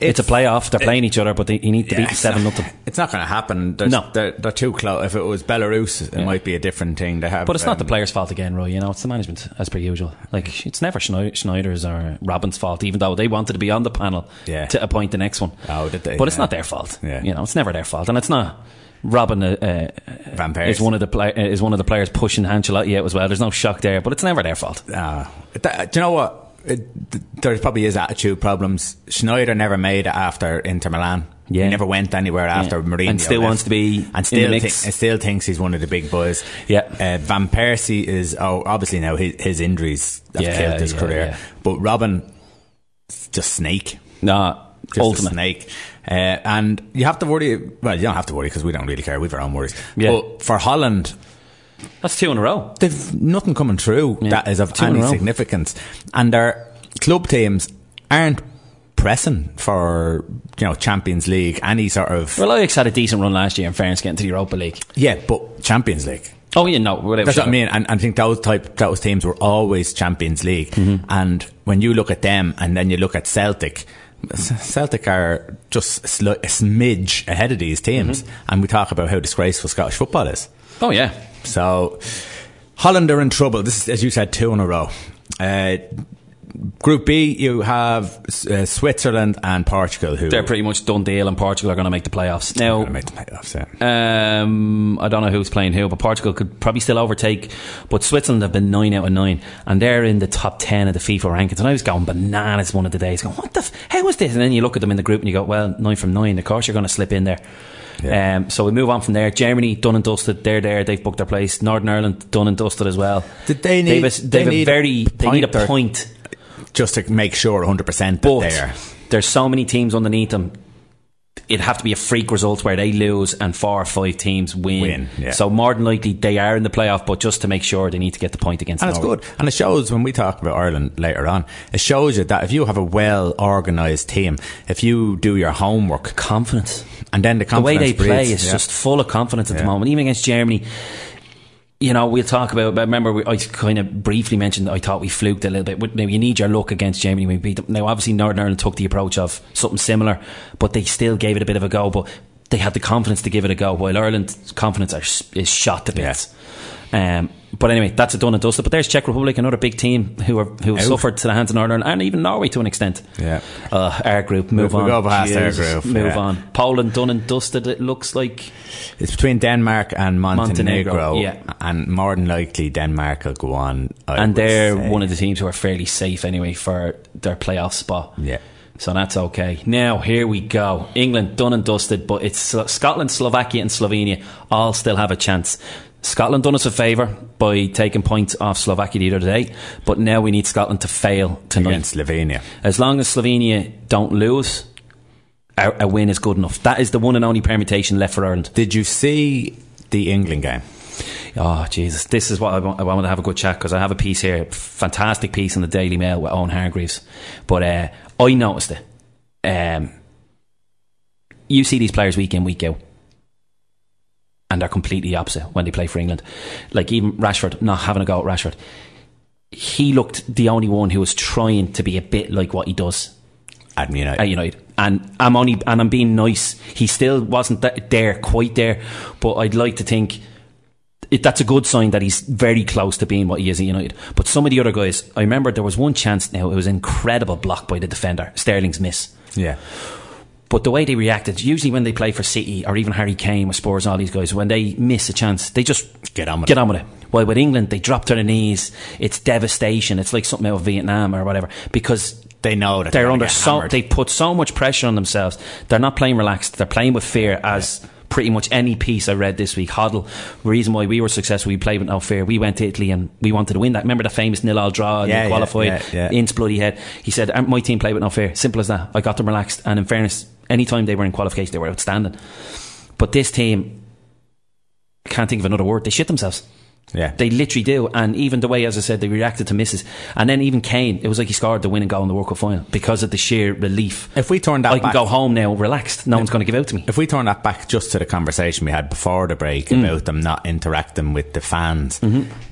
It's, a playoff. They're playing each other, but they, you need to beat it's seven not, nothing. it's not going to happen. There's, No. they're, they're too close. If it was Belarus, it Yeah. might be a different thing. They have, But it's not the um, players' fault again, Roy. You know, it's the management as per usual. Like it's never Sneijder's or Robben's fault, even though they wanted to be on the panel Yeah. to appoint the next one. Oh, did they? But it's not their fault. Yeah. You know, it's never their fault, and it's not. Robin uh, uh, is one of the play- uh, is one of the players pushing Ancelotti out as well. There's no shock there, but it's never their fault. Ah. That- do you know what? It, there probably is attitude problems. Sneijder never made it after Inter Milan. Yeah. He never went anywhere after Yeah. Mourinho And still left. wants to be and still, mix. thi- and still thinks he's one of the big boys. Yeah. Uh, Van Persie is oh obviously now his, his injuries have Yeah, killed his yeah, career, but Robin just snake. Nah, Just ultimate. a snake. Uh, and you have to worry. Well, you don't have to worry because we don't really care. We've our own worries. Yeah. But for Holland, That's two in a row. they've nothing coming through Yeah. that is of Two any significance, and their club teams aren't pressing for you know Champions League any sort of Well, Ajax had a decent run last year in fairness getting to the Europa League. yeah, but Champions League. Oh, yeah, no, whatever. That's what I mean, and, and I think those type those teams were always Champions League. Mm-hmm. And when you look at them, and then you look at Celtic, Celtic are just a, a smidge ahead of these teams. Mm-hmm. And we talk about how disgraceful Scottish football is. Oh, yeah. So Holland are in trouble. This is, as you said, two in a row. Uh, Group B, you have uh, Switzerland and Portugal, who They're pretty much done deal, and Portugal are going to make the playoffs. Now, make the playoffs. Yeah. Um, I don't know who's playing who, but Portugal could probably still overtake. But Switzerland have been nine out of nine, and they're in the top ten of the FIFA rankings. And I was going bananas one of the days, going, "What the? F- how is this?" And then you look at them in the group, and you go, "Well, nine from nine. Of course, you're going to slip in there." Yeah. Um, so we move on from there. Germany done and dusted. They're there. They've booked their place. Northern Ireland done and dusted as well. Did they They've need- a, they they've a need a very they need a point just to make sure 100% that But they're. there's so many teams underneath them. It'd have to be a freak result where they lose and four or five teams win. Win, yeah. So more than likely they are in the playoff, but just to make sure they need to get the point against And it's good. And it shows when we talk about Ireland later on, it shows you that if you have a well organised team, if you do your homework, Confidence. and then the the way they play is yeah. just full of confidence at the moment. Even against Germany, you know, we'll talk about. But remember, we, I kind of briefly mentioned that I thought we fluked a little bit. Now you need your luck against Germany when we beat them. Now, obviously, Northern Ireland took the approach of something similar, but they still gave it a bit of a go. But they had the confidence to give it a go, while Ireland's confidence are, is shot to bits. Um, but anyway, that's a done and dusted. But there's Czech Republic, another big team who are who have Out. suffered to the hands of Northern Ireland, and even Norway to an extent. Yeah. uh, our group. Move We- we on. go past our group, Move yeah. on. Poland done and dusted. It looks like It's between Denmark and Montenegro, Montenegro, yeah. and more than likely Denmark will go on. I and they're say. one of the teams who are fairly safe anyway for their playoff spot. Yeah. So that's okay. Now here we go. England done and dusted, but it's Scotland, Slovakia, and Slovenia all still have a chance. Scotland done us a favour by taking points off Slovakia the other day, but now we need Scotland to fail tonight. against Slovenia. As long as Slovenia don't lose, a, a win is good enough. That is the one and only permutation left for Ireland. Did you see the England game? Oh Jesus! This is what I want, I want to have a good chat because I have a piece here, fantastic piece in the Daily Mail with Owen Hargreaves. But uh, I noticed it. Um, you see these players week in, week out, and they're completely opposite when they play for England. Like even Rashford, not having a go at Rashford, he looked the only one who was trying to be a bit like what he does At United. at United. And I'm only and I'm being nice. He still wasn't th- there, quite there. But I'd like to think it, that's a good sign that he's very close to being what he is at United. But some of the other guys, I remember there was one chance. Now it was an incredible block by the defender, Sterling's miss. yeah. But the way they reacted, usually when they play for City or even Harry Kane with Spurs, all these guys, when they miss a chance, they just Get on with get it. on with it. While with England, they drop to their knees. It's devastation. It's like something out of Vietnam or whatever because They know that they're they're under so hammered. they put so much pressure on themselves. They're not playing relaxed. They're playing with fear. As pretty much any piece I read this week, Hoddle. Reason why we were successful, we played with no fear. We went to Italy and we wanted to win that. Remember the famous nil all draw and Yeah, yeah, qualified yeah, yeah. Ince bloody head. He said "Uh, my team played with no fear. Simple as that. I got them relaxed. And in fairness, anytime they were in qualification, they were outstanding. But this team can't think of another word. They shit themselves. Yeah. They literally do. And even the way, as I said, they reacted to misses. And then even Kane, it was like he scored the winning goal in the World Cup final because of the sheer relief. If we turn that back I can go home now relaxed. No one's going to give out to me. if we turn that back just to the conversation we had before the break Mm. about them not interacting with the fans,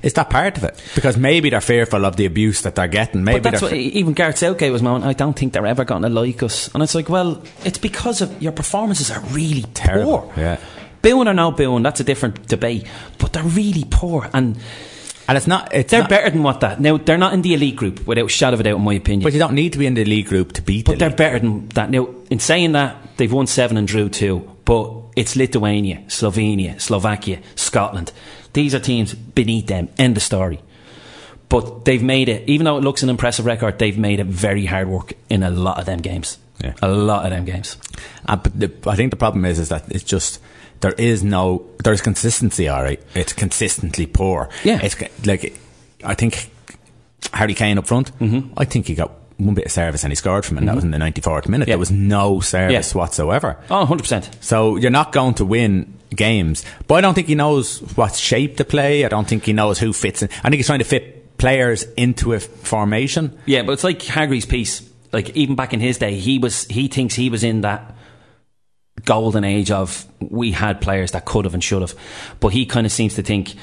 is that part of it? Because maybe they're fearful of the abuse that they're getting. Maybe But that's they're what even Gareth Southgate was moaning. I don't think they're ever going to like us. And it's like, well, it's because of your performances are really Terrible, poor. yeah. Booing or no booing, that's a different debate. But they're really poor, and and it's not. It's they're not, better than what that. Now they're not in the elite group, without a shadow of a doubt, in my opinion. But you don't need to be in the elite group to beat. But the they're better than that. Now, in saying that, they've won seven and drew two, but it's Lithuania, Slovenia, Slovakia, Scotland. These are teams beneath them. End of story. But they've made it, even though it looks an impressive record, they've made it very hard work in a lot of them games. Yeah. A lot of them games. Uh, but the, I think the problem is, is that it's just there is no there's consistency. All right, it's consistently poor. Yeah. it's like I think Harry Kane up front. Mm-hmm. I think he got one bit of service and he scored from it. and That was in the ninety fourth minute. Yeah. There was no service Yeah. whatsoever. Oh, 100%. So you're not going to win games. But I don't think he knows what shape to play. I don't think he knows who fits in. I think he's trying to fit players into a formation. Yeah, but it's like Hargreaves' piece. Like even back in his day, he was he thinks he was in that golden age of we had players that could have and should have, but he kind of seems to think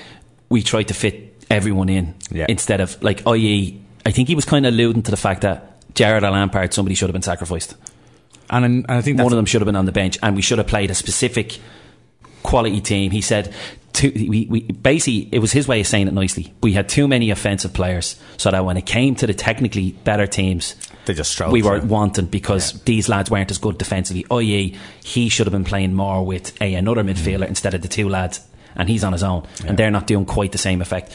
we tried to fit everyone in Yeah. instead of like, i.e., I think he was kind of alluding to the fact that Gerrard or Lampard, somebody should have been sacrificed. And, and I think One of them should have been on the bench, and we should have played a specific quality team. He said, too, we, we, basically, it was his way of saying it nicely. We had too many offensive players, so that when it came to the technically better teams, They just strolled we were through. wanting because these lads weren't as good defensively. i.e., he should have been playing more with a another midfielder instead of the two lads, and he's on his own, and they're not doing quite the same effect.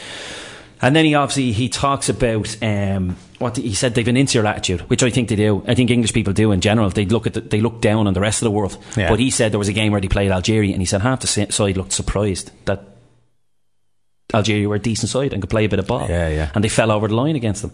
And then he obviously he talks about um, what he said they've an insular attitude, which I think they do. I think English people do in general. They look at the, they look down on the rest of the world. Yeah. But he said there was a game where they played Algeria, and he said half the si- side looked surprised that Algeria were a decent side and could play a bit of ball. Yeah, yeah. And they fell over the line against them.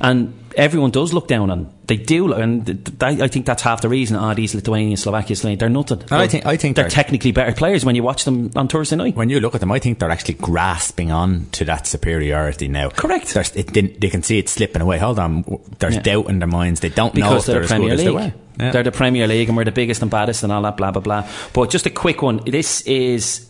And everyone does look down on. They do, and th- I think that's half the reason. Ah, these Lithuanians, Slovakia, they're nothing. I think- I think they're they're- technically better players when you watch them on Thursday night. when you look at them, I think they're actually grasping on to that superiority now. Correct. It, didn't- they can see it slipping away. Hold on, there's Yeah. doubt in their minds. They don't know because if they're they're the as good Premier they League. were. Yeah. They're the Premier League, and we're the biggest and baddest, and all that blah blah blah. But just a quick one. This is.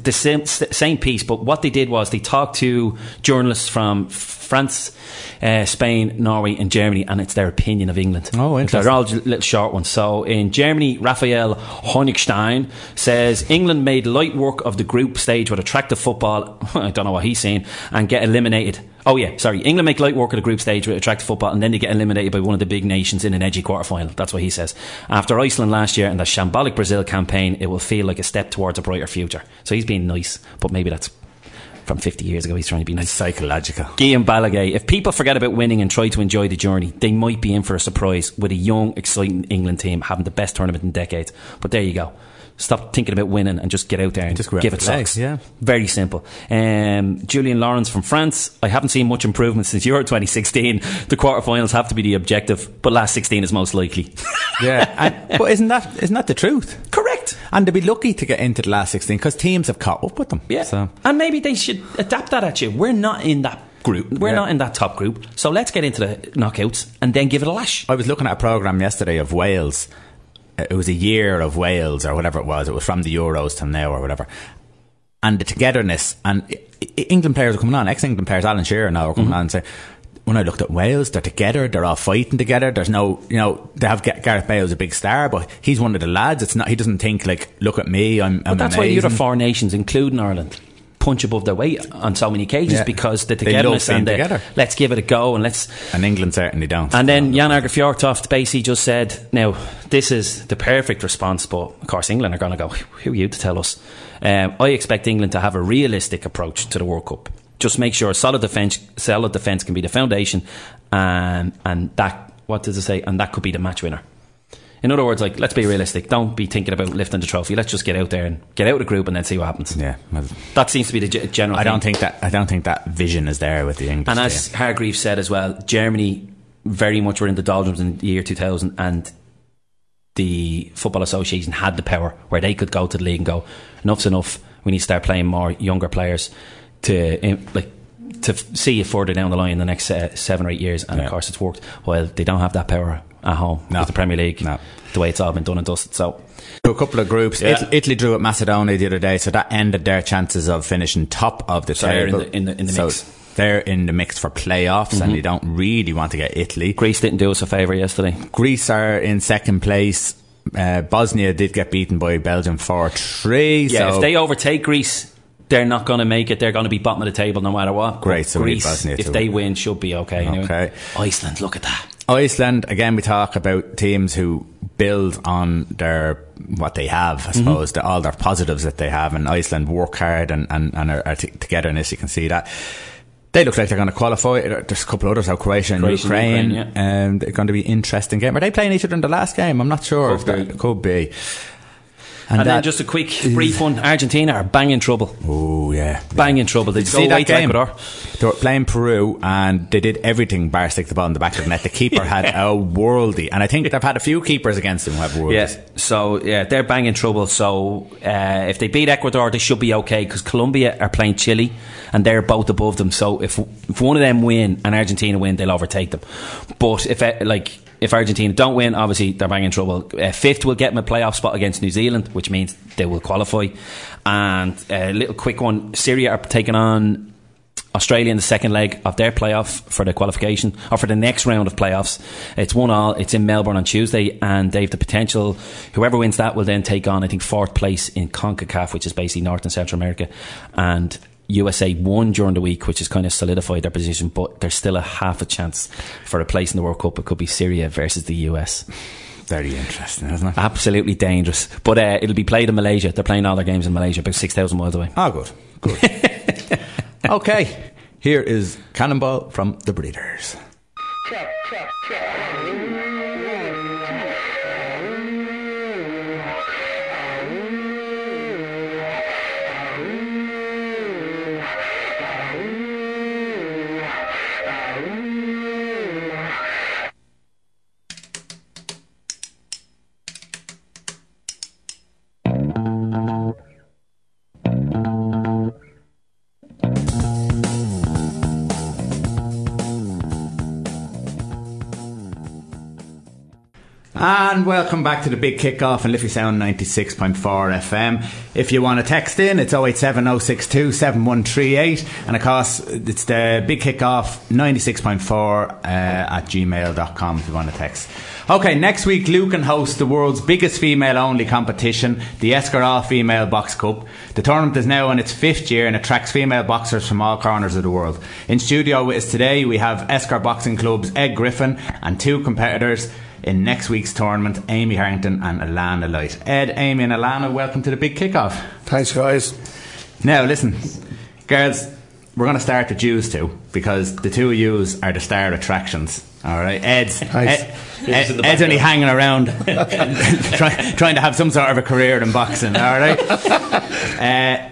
The same, same piece, but what they did was they talked to journalists from France, uh, Spain, Norway, and Germany, and it's their opinion of England. Oh, interesting. They're all little short ones. So in Germany, Raphael Honigstein says England made light work of the group stage with attractive football. I don't know what he's saying, and get eliminated. Oh yeah, sorry. England make light work of the group stage with attractive football, and then they get eliminated by one of the big nations in an edgy quarter final. That's what he says. After Iceland last year and the shambolic Brazil campaign, it will feel like a step towards a brighter future. So he's being nice, but maybe that's from 50 years ago. He's trying to be nice. Psychological. Guillem Balagué. If people forget about winning and try to enjoy the journey, they might be in for a surprise with a young, exciting England team having the best tournament in decades. But there you go. Stop thinking about winning and just get out there and Just give it play, socks. yeah. Very simple. Um, Julien Laurens from France. I haven't seen much improvement since Euro 2016. The quarterfinals have to be the objective, but last 16 is most likely. Yeah, and, but isn't that isn't that the truth? Correct. And they'd be lucky to get into the last sixteen because teams have caught up with them. Yeah. So And maybe they should adapt that at you. We're not in that group. We're Yeah. not in that top group. So let's get into the knockouts and then give it a lash. I was looking at a program yesterday of Wales. It was a year of Wales or whatever it was. It was from the Euros till now or whatever. And the togetherness and England players are coming on. Ex-England players, Alan Shearer now are coming Mm-hmm. on and say. When I looked at Wales, they're together. They're all fighting together. There's no, you know, they have Ga- Gareth Bale's a big star, but he's one of the lads. It's not. He doesn't think like, look at me. I'm. I'm But that's why the amazing. other four nations, including Ireland, punch above their weight on so many occasions Yeah. because the togetherness and the together. let's give it a go and let's. And England certainly don't. And then Jan Fjortoft basically just said, "Now this is the perfect response, but of course England are going to go. Who are you to tell us?" Um, I expect England to have a realistic approach to the World Cup. Just make sure a solid defense, solid defense can be the foundation, and and that what does it say? And that could be the match winner. In other words, like let's be realistic. Don't be thinking about lifting the trophy. Let's just get out there and get out of the group and then see what happens. yeah, That seems to be the ge- general. I thing. don't think that. I don't think that vision is there with the English. And as Hargreaves said as well, Germany very much were in the doldrums in the year 2000, and the Football Association had the power where they could go to the league and go, enough's enough. We need to start playing more younger players to like to see it further down the line in the next uh, seven or eight years. And Yeah. of course, it's worked. Well, they don't have that power at home No. with the Premier League. No. The way it's all been done and dusted. So a couple of groups. Yeah. Italy, Italy drew at Macedonia the other day, so that ended their chances of finishing top of the So they're in table. the- in the- in the So mix. Mm-hmm. They're in the mix for playoffs, and you don't really want to get Italy. Greece didn't do us a favour yesterday. Greece are in second place. Uh, Bosnia did get beaten by Belgium four three. Yeah, so if they overtake Greece, they're not going to make it. They're going to be bottom of the table no matter what. Great, so Greece, Bosnia if they win. win, should be okay. Anyway. Okay. Iceland, look at that. Iceland, again, we talk about teams who build on their what they have, Mm-hmm. I suppose, the, all their positives that they have. And Iceland work hard and, and, and are, are t- togetherness, you can see that. They look like they're going to qualify. There's a couple others out, Croatia and Croatia Ukraine. Ukraine, and they're going to be interesting game. Are they playing each other in the last game? I'm not sure. Could be. that could be. And, then that- just a quick, brief one. Argentina are bang in trouble. Oh, yeah. Bang in trouble. Did you Did see that game? Ecuador? They were playing Peru and they did everything bar stick the ball in the back of the net. The keeper had a worldie. And I think they've had a few keepers against them who have worldies. Yeah, so yeah, they're bang in trouble. So uh, if they beat Ecuador, they should be okay because Colombia are playing Chile, and they're both above them. So if if one of them win and Argentina win, they'll overtake them. But if uh, like if Argentina don't win, obviously they're bang in trouble. Uh, fifth will get them a playoff spot against New Zealand, which means they will qualify. And a little quick one: Syria are taking on Australia in the second leg of their playoff for the qualification or for the next round of playoffs. It's one all. It's in Melbourne on Tuesday, and they've the potential. Whoever wins that will then take on, I think, fourth place in Concacaf, which is basically North and Central America, and. USA won during the week, which has kind of solidified their position, but there's still a half a chance for a place in the World Cup. It could be Syria versus the US. Very interesting, isn't it? Absolutely dangerous. But uh, it'll be played in Malaysia. They're playing all their games in Malaysia, about 6,000 miles away. Oh, good. Good. okay. Here is Cannonball from the Breeders. And welcome back to the big kickoff on Liffey Sound 96.4 FM. If you want to text in, it's 087062 7138. And of course, it's the big kickoff 96.4 uh, at gmail.com if you want to text. Okay, next week, Lucan hosts the world's biggest female only competition, the Esker All Female Box Cup. The tournament is now in its fifth year and attracts female boxers from all corners of the world. In studio with us today, we have Esker Boxing Club's Ed Griffin and two competitors in next week's tournament, Amy Harrington and Alanna Light. Ed, Amy, and Alanna, welcome to the big kickoff. Thanks, guys. Now, listen, girls, we're going to start with yous two because the two of yous are the star attractions. All right, Ed's Nice. Ed, Ed- Ed's only hanging around, try, trying to have some sort of a career in boxing. All right. Uh,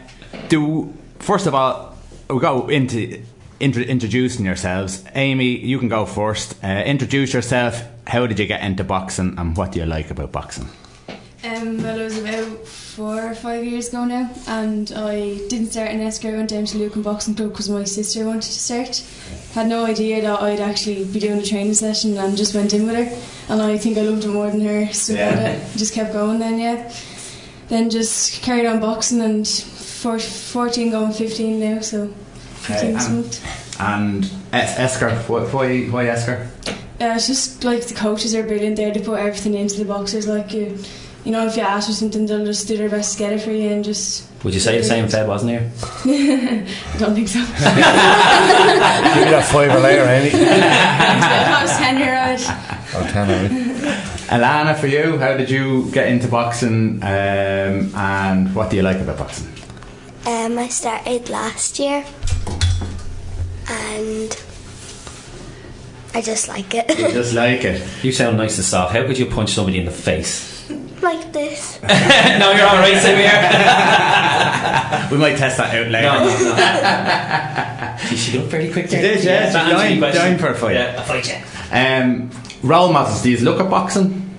do first of all, we'll go into intro, introducing yourselves. Amy, you can go first. Uh, introduce yourself. How did you get into boxing, and what do you like about boxing? Um, well, it was about four or five years ago now, and I didn't start in Esker. I went down to Lucan Boxing Club because my sister wanted to start. Had no idea that I'd actually be doing a training session, and just went in with her. And I think I loved it more than her. Stuck Yeah. just kept going. Then yeah, then just carried on boxing, and four, 14 going 15 now, so 15 Okay, this and- And Esker, why, why, why Esker? Yeah, it's just like the coaches are brilliant there. to put everything into the boxes. Like you, you know, if you ask for something, they'll just do their best to get it for you, and just. Would you say the same if Ed wasn't here? I don't think so. Give me that five or later, Amy. I was ten year old. Oh, ten, Amy. Alanna, for you, how did you get into boxing, um, and what do you like about boxing? Um, I started last year and I just like You it. just like it. You sound nice and soft. How could you punch somebody in the face? like this. no, you're all right, same here. We might test that out later. No, no, no. she, she looked very quick. She did, yeah. She That answered joined- your for a fight. Yeah, a fight, yeah. Um, role models, do you look at boxing?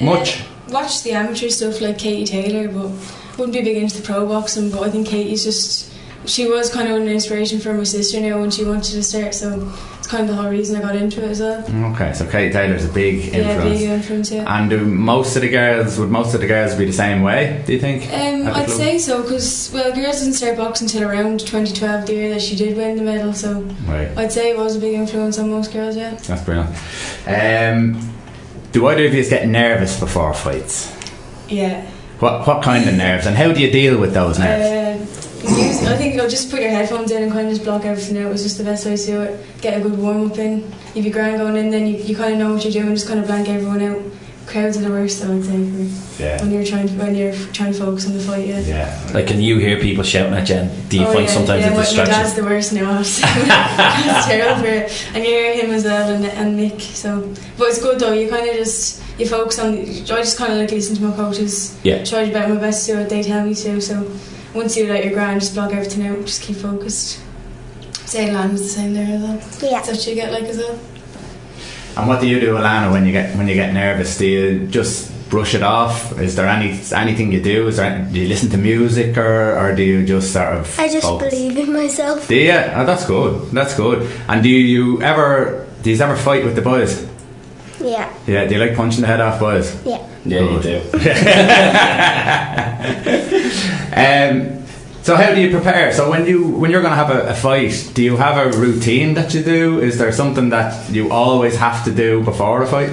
Much? Uh, watch the amateur stuff like Katie Taylor, but wouldn't be big into the pro boxing. But I think Katie's just she was kind of an inspiration for my sister now when she wanted to start. So it's kind of the whole reason I got into it as well. Okay, so Katie Taylor's a big Yeah, influence. big influence. Yeah. And do most of the girls, would most of the girls be the same way, do you think? Um, I'd club? say so because well, girls didn't start boxing until around 2012, the year that she did win the medal. So Right, I'd say it was a big influence on most girls. Yeah. that's brilliant. Um, do either of you get nervous before fights? Yeah. What what kind of nerves, and how do you deal with those nerves? Uh, use, I think you'll just put your headphones in and kind of just block everything out. It's just the best way to do it. Get a good warm up in. If you're grand going in, then you, you kind of know what you're doing. Just kind of blank everyone out. Crowds are the worst, I would say, for yeah, when you're trying to, when you're trying to focus on the fight. Yeah. yeah. Like, can you hear people shouting at you? And do you Oh, find yeah, sometimes yeah, a my, my distraction? dad's the worst now. It's terrible for it. And you hear him as well and, and Mick. So, but it's good though. You kind of just you focus on. I just kind of like listen to my coaches. Yeah. Try to bet my best to do what they tell me to. So once you let your grind, just block everything out. Just keep focused. Say Lan was the same there as well. Yeah. That's what you get like as well. And what do you do, Alanna, when you get when you get nervous? Do you just brush it off? Is there any anything you do? Is there do you listen to music or, or do you just sort of? I just focus? believe in myself. Do you? Oh, that's good. That's good. And do you ever do you ever fight with the boys? Yeah. Yeah. Do you like punching the head off boys? Yeah. Yeah, you do. Um, so how do you prepare? So when you when you're going to have a, a fight, do you have a routine that you do? Is there something that you always have to do before a fight?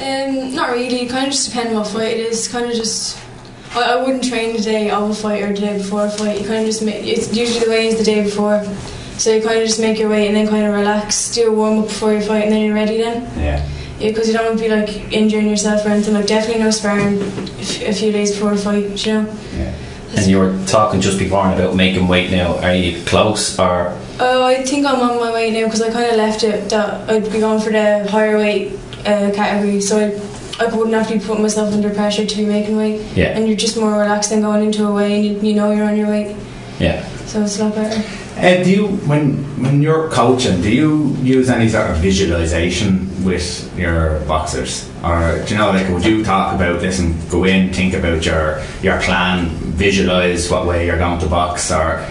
Um, not really. Kind of just depends on what fight it is. Kind of just. I, I wouldn't train the day of a fight or the day before a fight. You kind of just make. It's usually the way is the day before. So you kind of just make your weight and then kind of relax, do a warm up before your fight, and then you're ready then. Yeah. Yeah, because you don't want to be like injuring yourself or anything. Like definitely no sparring a few days before a fight. You know. Yeah. And you were talking just before about making weight now. Are you close or Oh, I think I'm on my way now because I kind of left it that I'd be going for the higher weight uh, category, so I, I wouldn't have to be putting myself under pressure to be making weight. Yeah. And you're just more relaxed than going into a weigh and you, you know you're on your weight, Yeah. so it's a lot better. Uh, do you, when when you're coaching, do you use any sort of visualization with your boxers, or do you know, like, would you talk about this and go in, think about your your plan, visualize what way you're going to box, or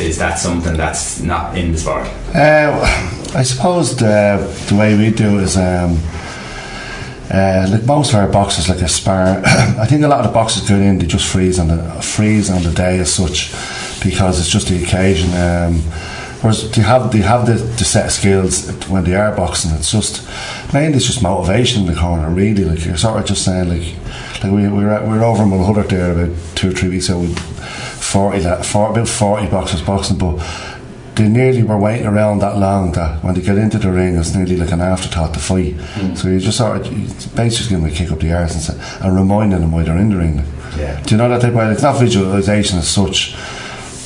is that something that's not in the sport? Uh, I suppose the, the way we do is um, uh, like most of our boxes, like a spar. I think a lot of the boxes go in, they just freeze on the freeze on the day as such, because it's just the occasion. Um, whereas they have they have the, the set of skills when they are boxing. It's just mainly it's just motivation in the corner. Really, like you're sort of just saying like like we, we were at, we were over in Mulhuddart there about two or three weeks ago. With 40, la- 40 about forty boxers boxing, but they nearly were waiting around that long that when they get into the ring, it's nearly like an afterthought to fight. So you just sort of basically give them a kick up the arse and, and reminding them why they're in the ring. Yeah. Do you know that type of? It's not visualization as such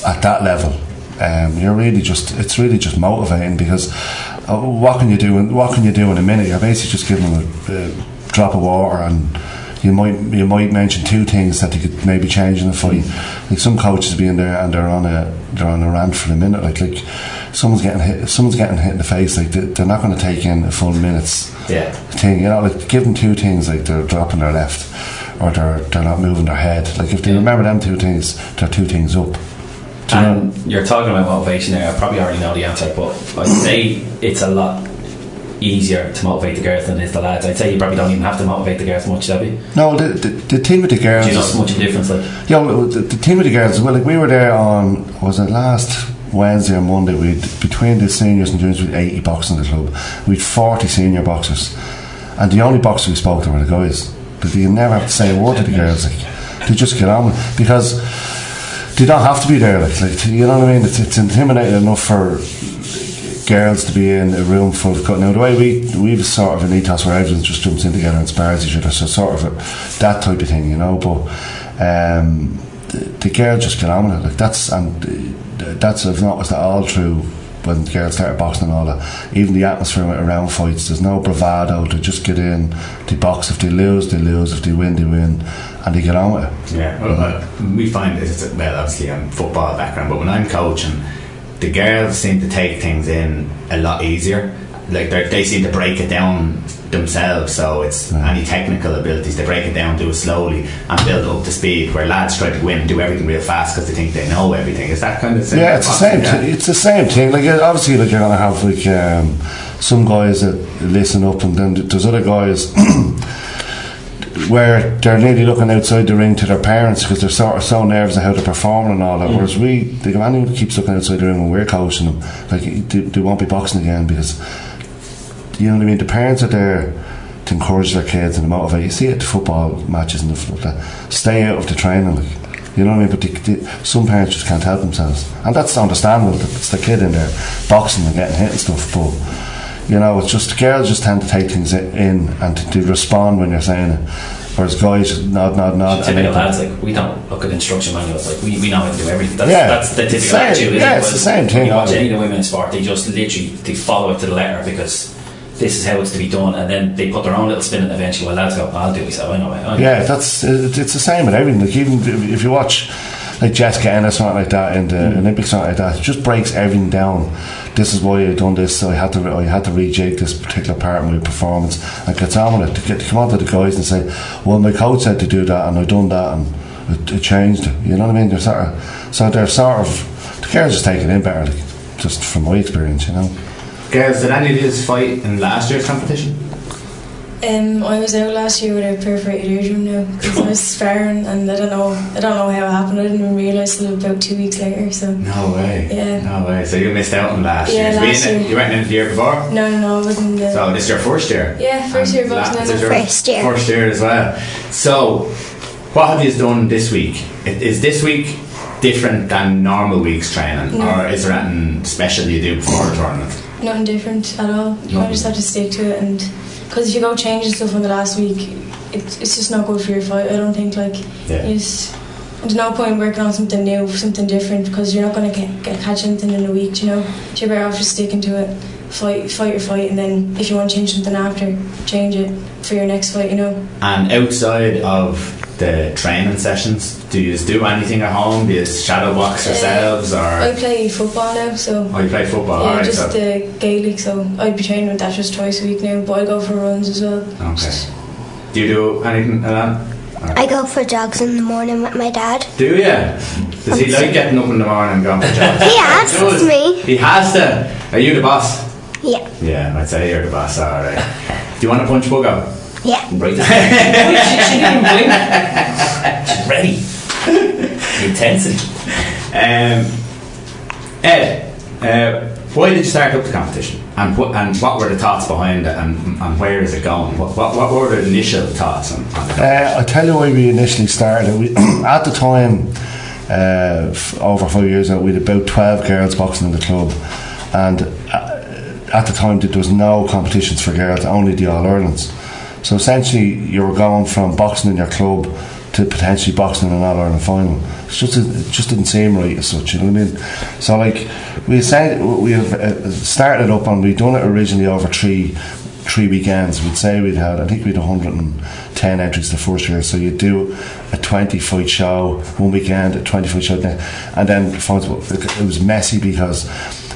at that level. Um, you're really just it's really just motivating because uh, what can you do? In, what can you do in a minute? You're basically just giving them a, a drop of water and. You might you might mention two things that they could maybe change in the fight. Like some coaches be in there and they're on a they're on a rant for a minute. Like like someone's getting hit, someone's getting hit in the face. Like they, they're not going to take in a full minute's Yeah. thing. You know, like give them two things. Like they're dropping their left, or they're they're not moving their head. Like if they remember them two things, they're two things up. Do you know? And you're talking about motivation there. I probably already know the answer, but I'd say it's a lot easier to motivate the girls than it is the lads. I'd say you probably don't even have to motivate the girls much, Debbie. No, the, the the thing with the girls. Do you know much of difference? Like, Yeah, well, the, the team of the girls. Well, like we were there on was it last Wednesday or Monday? We between the seniors and juniors, we had eighty boxing in the club. We had forty senior boxers, and the only boxers we spoke to were the guys. But you never have to say a word to the girls. Like they just get on with it because they don't have to be there. Like, like you know what I mean? It's, it's intimidating enough for girls to be in a room full of cut. Now the way we we've sort of an ethos where everyone just jumps in together and spars each other, so sort of a, that type of thing, you know. But um, the, the girl just get on with it. Like that's and uh, that's I've noticed that all through when girls started boxing and all that. Even the atmosphere around fights, there's no bravado. They just get in, they box. If they lose, they lose. If they win, they win, and they get on with it. Yeah, well, uh, we find it's well, obviously I'm football background, but when I'm coaching, the girls seem to take things in a lot easier. Like they they seem to break it down themselves. So it's any technical abilities they break it down, do it slowly, and build up to speed. Where lads try to win, do everything real fast because they think they know everything. Is that kind of thing? Yeah, it's the same. T- it's the same thing. Like uh, obviously, like you're gonna have like um, some guys that listen up, and then there's other guys where they're nearly looking outside the ring to their parents because they're of so nervous of how they're performing and all that. Whereas we, the anyone keeps looking outside the ring when we're coaching them, like they, they won't be boxing again because you know what I mean. The parents are there to encourage their kids and motivate. You see it at football matches and stuff. Stay out of the training. Like, you know what I mean? But some parents just can't help themselves, and that's understandable. It's the kid in there boxing and getting hit and stuff. But you know, it's just girls just tend to take things in and to, to respond when you're saying it, whereas guys nod, nod, nod. and typical lads, like we don't look at instruction manuals. Like we, we know how to do everything. That's, Yeah. that's the typical Same- attitude. yeah, it? it's the same thing, You watch any of the women in sport, they just literally they follow it to the letter because this is how it's to be done, and then they put their own little spin in it eventually. Well, lads go, I'll do it. So I know. I know. Yeah, that's it, it's the same with everything. Like even if you watch like Jessica Ennis something like that in the Mm. Olympics something like that, it just breaks everything down. This is why I done this. I had to I had to rejig this particular part of my performance and get on with it. To, get, to come on to the guys and say, well, my coach said to do that, and I done that, and it, it changed. You know what I mean? They're sort of so they're sort of the girls just taking in better. Like, just from my experience, you know. Girls, did any of these fight in last year's competition? Um, I was out last year with a perforated eardrum now because I was sparring and I don't know I don't know how it happened. I didn't even realise till about two weeks later. So No way. Yeah. No way. So you missed out on last Yeah, year's. Were you last year. You weren't in the year before? no, no, no, I wasn't. Uh, So this is your first year? Yeah, first year And boxing, la- I this is your First year. First year as well. So, what have you done this week? Is this week different than normal week's training? No. Or is there anything special you do before the tournament? nothing different at all. You kind Nothing. of just have to stick to it, and because if you go changing stuff from the last week, it, it's just not good for your fight. I don't think like Yeah. just there's no point working on something new, something different, because you're not going to get, get catch anything in a week, you know. So you're better off just sticking to it, fight, fight your fight, and then if you want to change something after, change it for your next fight, you know. And outside of the training sessions, do you do anything at home? Do you shadow box uh, yourselves, or I play football now, so oh, you play football? yeah, Alright, just so the Gaelic. So I'd be training with that just twice a week now, but I go for runs as well. okay. Do you do anything, Alan? I go for jogs in the morning with my dad. Do you? Does he like getting up in the morning and going for jogs? He asks Does. me. He has to. Are you the boss? Yeah, Yeah, I'd say you're the boss. All right. Do you want to punch Buggo? Yeah. Right. she, she didn't blink. She's ready. Intensity. Um, Ed, uh, why did you start up the competition? And what, and what were the thoughts behind it? And, and where is it going? What, what, what were the initial thoughts on, on it? Uh, I tell you why we initially started. We, at the time, uh, f- over five years ago, we had about 12 girls boxing in the club. And uh, at the time, there was no competitions for girls, only the All Irelands. So essentially, you were going from boxing in your club to potentially boxing in an All Ireland final. It's just, it just didn't seem right as such, you know what I mean? So, like, we said, we have uh, started up and we done it originally over three three weekends. We'd say we'd had, I think we'd 110 entries the first year. So you'd do a 20 fight show one weekend, a 20 fight show, then, and then it was messy because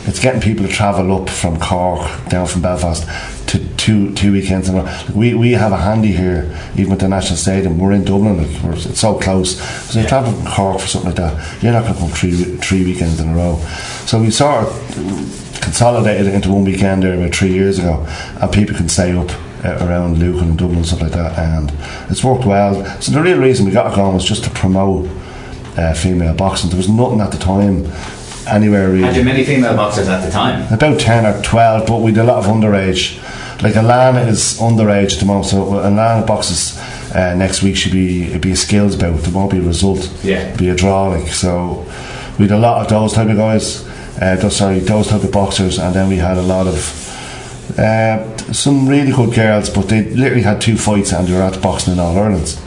it's getting people to travel up from Cork down from Belfast to two two weekends in a row. We we have a handy here, even at the National Stadium. We're in Dublin, like we're, it's so close. So you travel from Cork for something like that, you're not going to come three three weekends in a row. So we sort of consolidated it into one weekend there about three years ago, and people can stay up uh, around Lucan and Dublin and stuff like that, and it's worked well. So the real reason we got it going was just to promote uh, female boxing. There was nothing at the time anywhere really. Had you many female boxers at the time? About 10 or 12, but we did a lot of underage. Like Alanna is underage at the moment, so Alanna boxes uh, next week should be it'd be a skills bout, there won't be a result. Yeah. It'd be a draw, like so. We had a lot of those type of guys, uh, those, sorry, those type of boxers, and then we had a lot of uh, some really good girls, but they literally had two fights and they were at boxing in All Irelands.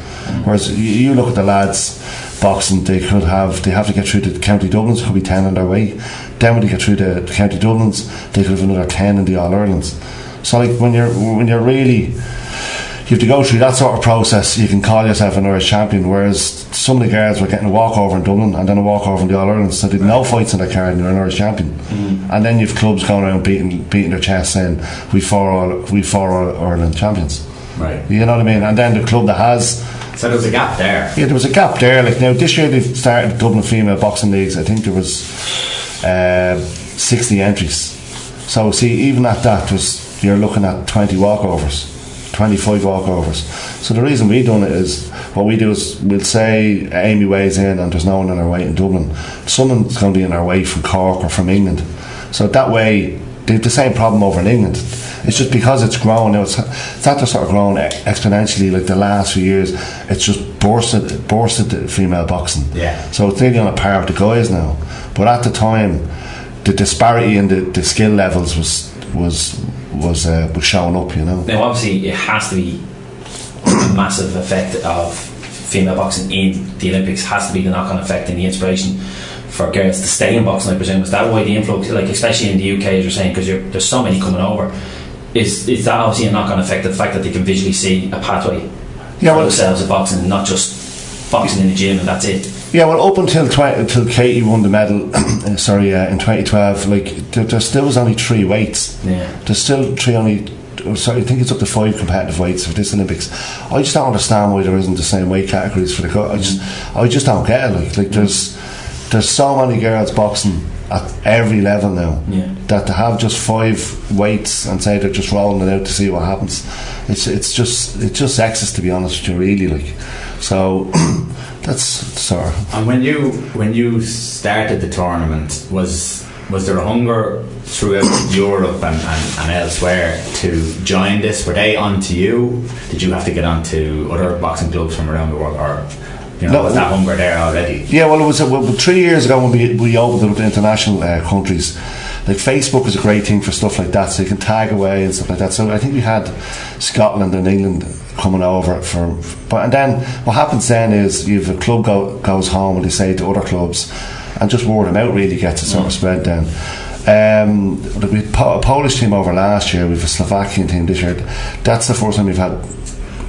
Whereas you, you look at the lads boxing, they could have they have to get through the county Dublins, could be ten on their way. Then when they get through the, the county Dublins, they could have another ten in the All Irelands. So like when you're when you're really you have to go through that sort of process, you can call yourself an Irish champion. Whereas some of the girls were getting a walkover in Dublin and then a walkover in the All Ireland, so they had no fights in their card and they're an Irish champion. Mm. And then you've clubs going around beating beating their chests saying we four all we four all Ireland champions. Right. You know what I mean? And then the club that has So there was a gap there. yeah, there was a gap there. Like now, this year they've started Dublin female boxing leagues. I think there was uh, sixty entries. So see, even at that, was you're looking at twenty walkovers, twenty five walkovers. So the reason we done it is what we do is we'll say Amy weighs in and there's no one in our way in Dublin. Someone's going to be in our way from Cork or from England. So that way they have the same problem over in England. It's just because it's grown now. It's, it's not just sort of grown exponentially like the last few years. It's just bursted, bursted the female boxing. Yeah. So it's nearly on a par with the guys now. But at the time, the disparity in the, the skill levels was was was uh, was showing up. You know. Now, obviously, it has to be a massive effect of female boxing in the Olympics. Has to be the knock-on effect and the inspiration for girls to stay in boxing. I presume is that why the influx, like especially in the UK, as you're saying, because there's so many coming over. Is is that obviously a knock-on effect? The fact that they can visually see a pathway Yeah, for well- themselves in boxing, not just boxing in the gym and that's it. Yeah, well, up until twi- until Katie won the medal, sorry, uh, in 2012, like there, there still was only three weights. Yeah. There's still three only. oh, Sorry, I think it's up to five competitive weights for this Olympics. I just don't understand why there isn't the same weight categories for the. Co- I just, I just don't get it. Like, like there's, there's so many girls boxing at every level now Yeah. that to have just five weights and say they're just rolling it out to see what happens, it's it's just it's just sexist to be honest with you, really. Like, so that's sort of. And when you when you started the tournament, was was there a hunger throughout Europe and, and, and elsewhere to join this? Were they onto you? Did you have to get onto other boxing clubs from around the world, or you know, No. that hunger there already? Yeah, well, it was uh, well, three years ago when we, we opened up to international uh, countries. like Facebook is a great thing for stuff like that, so you can tag away and stuff like that. So I think we had Scotland and England coming over for, but and then what happens then is you've a club go, goes home and they say to other clubs, and just word of mouth really gets it sort of spread down. Um, we had a Polish team over last year, we've a Slovakian team this year. That's the first time we've had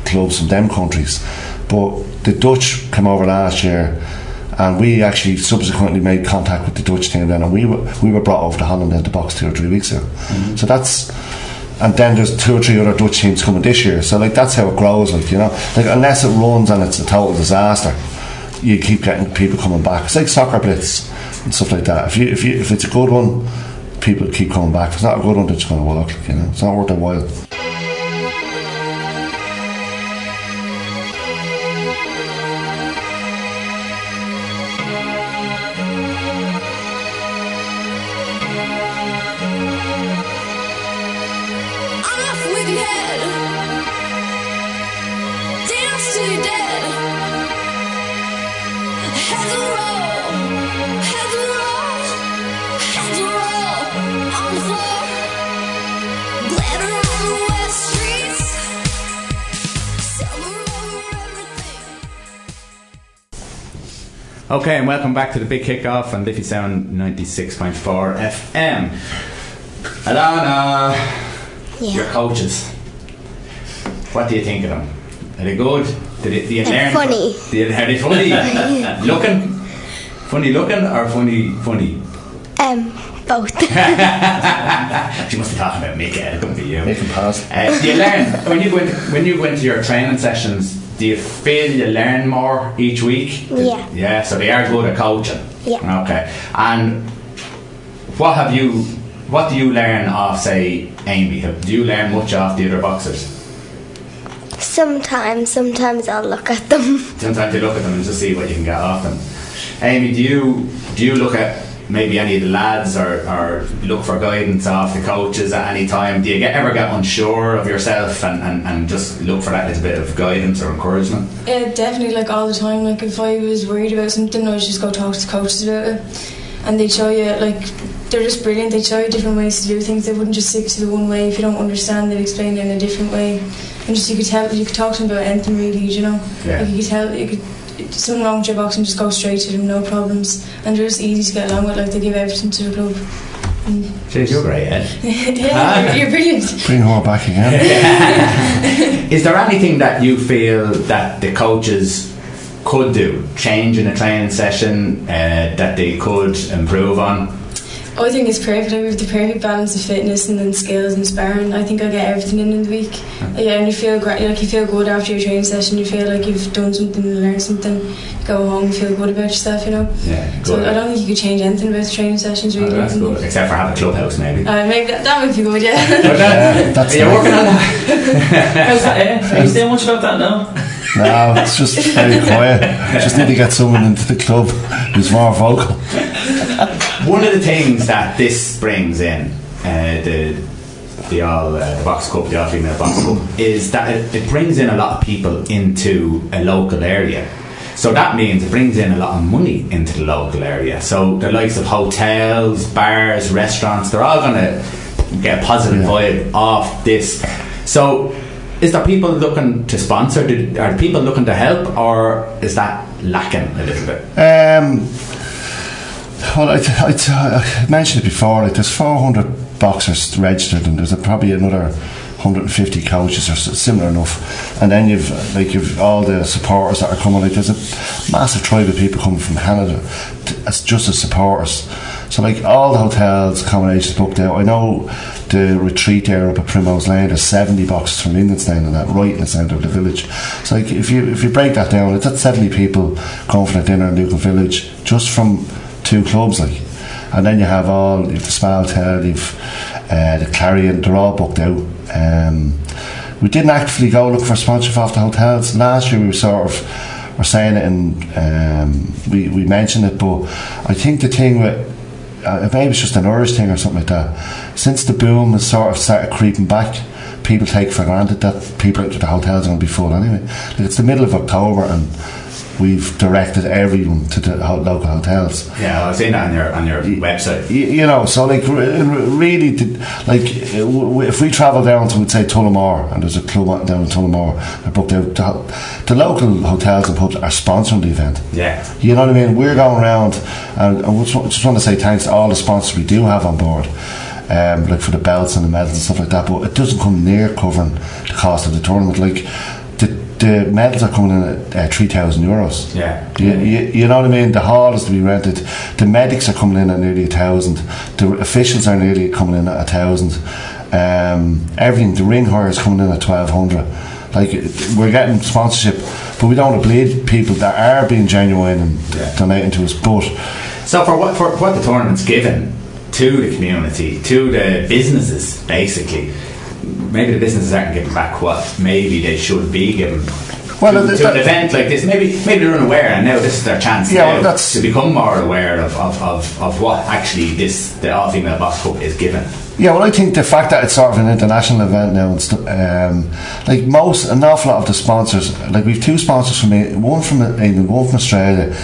clubs from them countries. But the Dutch came over last year, and we actually subsequently made contact with the Dutch team then, and we were we were brought over to Holland into box two or three weeks ago. Mm-hmm. So that's. And then there's two or three other Dutch teams coming this year, so like that's how it grows. Like you know, like unless it runs and it's a total disaster, you keep getting people coming back. It's like soccer blitz and stuff like that. If you if you if it's a good one, people keep coming back. If it's not a good one, they're just going to work. You know, it's not worth their while. Okay, and welcome back to the big kickoff on Liffey Sound 96.4 FM. Alanna, your coaches. What do you think of them? Are they good? Do, they, do you They're learn? funny. Do you, are they funny? looking? Funny looking or funny funny? Um, both. She must be talking about Mick, it couldn't be you. Make them pass. Uh, do you learn when you go into when you go into your training sessions? Do you feel you learn more each week? Yeah. Yeah. So they are good at coaching. Yeah. Okay. And what have you? What do you learn off, say, Amy? Have- Do you learn much off the other boxers? sometimes, sometimes I'll look at them. Sometimes you look at them and just see what you can get off them. Amy, do you do you look at maybe any of the lads or, or look for guidance off the coaches at any time? Do you get ever get unsure of yourself and, and, and just look for that little bit of guidance or encouragement? Yeah, definitely, like all the time. Like if I was worried about something, I would just go talk to the coaches about it, and they'd show you like they're just brilliant. They'd show you different ways to do things. They wouldn't just stick to the one way. If you don't understand, they'd explain it in a different way, and just you could tell you could talk to them about anything really. You know, Yeah. like you could tell you could. Something wrong with your box and just go straight to them, no problems, and they're just easy to get along with. Like they give everything to the club. And Jeez, you're great, Ed. yeah, you're, you're brilliant. Bring her back again. Is there anything that you feel that the coaches could do, change in a training session uh, that they could improve on? I think it's perfect. I have the perfect balance of fitness and then skills and sparring. I think I get everything in in the week. Yeah, and you feel great. Like you feel good after your training session. You feel like you've done something and learned something. You go home, you feel good about yourself. You know. Yeah, Good. So. I don't think you could change anything about the training sessions Oh, really. that's good. Except for have a clubhouse, maybe. Uh, maybe that, that would be good. Yeah. But that- that's are you it. working on that? How's that, eh? Are you saying much about that now? No, it's just very quiet. Just need to get someone into the club who's more vocal. One of the things that this brings in, uh, the the all uh, the box cup, the all female box cup, is that it, it brings in a lot of people into a local area. So that means it brings in a lot of money into the local area. So the likes of hotels, bars, restaurants, they're all going to get a positive vibe off this. So is there people looking to sponsor? Did- Are people looking to help, or is that lacking a little bit? Um, well, I, I, I mentioned it before. Like, there's 400 boxers registered, and there's probably another 150 coaches or similar enough. And then you've like you've all the supporters that are coming. Like, there's a massive tribe of people coming from Canada as just as supporters. So like all the hotels, accommodations booked out. I know the retreat there up at Primrose Lane. There's 70 boxes from England staying in that, right in the centre of the village. So like if you if you break that down, it's at 70 people going for a dinner in Lucan Village just from two clubs, like. And then you have all you've the Hotel, you've uh, the Clarion. They're all booked out. Um, we didn't actually go look for sponsorship off the hotels last year. We were sort of were saying it and um, we we mentioned it, but I think the thing with uh, maybe it's just an Irish thing or something like that. Since the boom has sort of started creeping back, people take for granted that people to the hotels are going to be full anyway. Like it's the middle of October and we've directed everyone to the ho- local hotels. Yeah, I've seen that on your on your website. Y- you know, so like r- r- really, to, like w- if we travel down to we'd say Tullamore, and there's a club down in Tullamore, I booked out the, ho- the local hotels and pubs are sponsoring the event. Yeah. You know what I mean? We're going around, and I just, just want to say thanks to all the sponsors we do have on board, um, like for the belts and the medals and stuff like that. But it doesn't come near covering the cost of the tournament. Like the medals are coming in at uh, three thousand euros. Yeah. You, you, you know what I mean? The hall is to be rented. The medics are coming in at nearly a thousand. The officials are nearly coming in at a thousand. Um, everything. The ring hire is coming in at twelve hundred. Like we're getting sponsorship, but we don't want to bleed people that are being genuine and Yeah. donating to us. But So for what for what the tournament's given to the community, to the businesses, basically, maybe the businesses aren't giving back what maybe they should be given. Well, to, to an event like this, maybe maybe they're unaware, and now this is their chance Yeah, well, to become more aware of, of, of, of what actually this the all female box cup is given. Yeah, well, I think the fact that it's sort of an international event now, it's, um, like most, an awful lot of the sponsors, like we've two sponsors from one from England, one from Australia,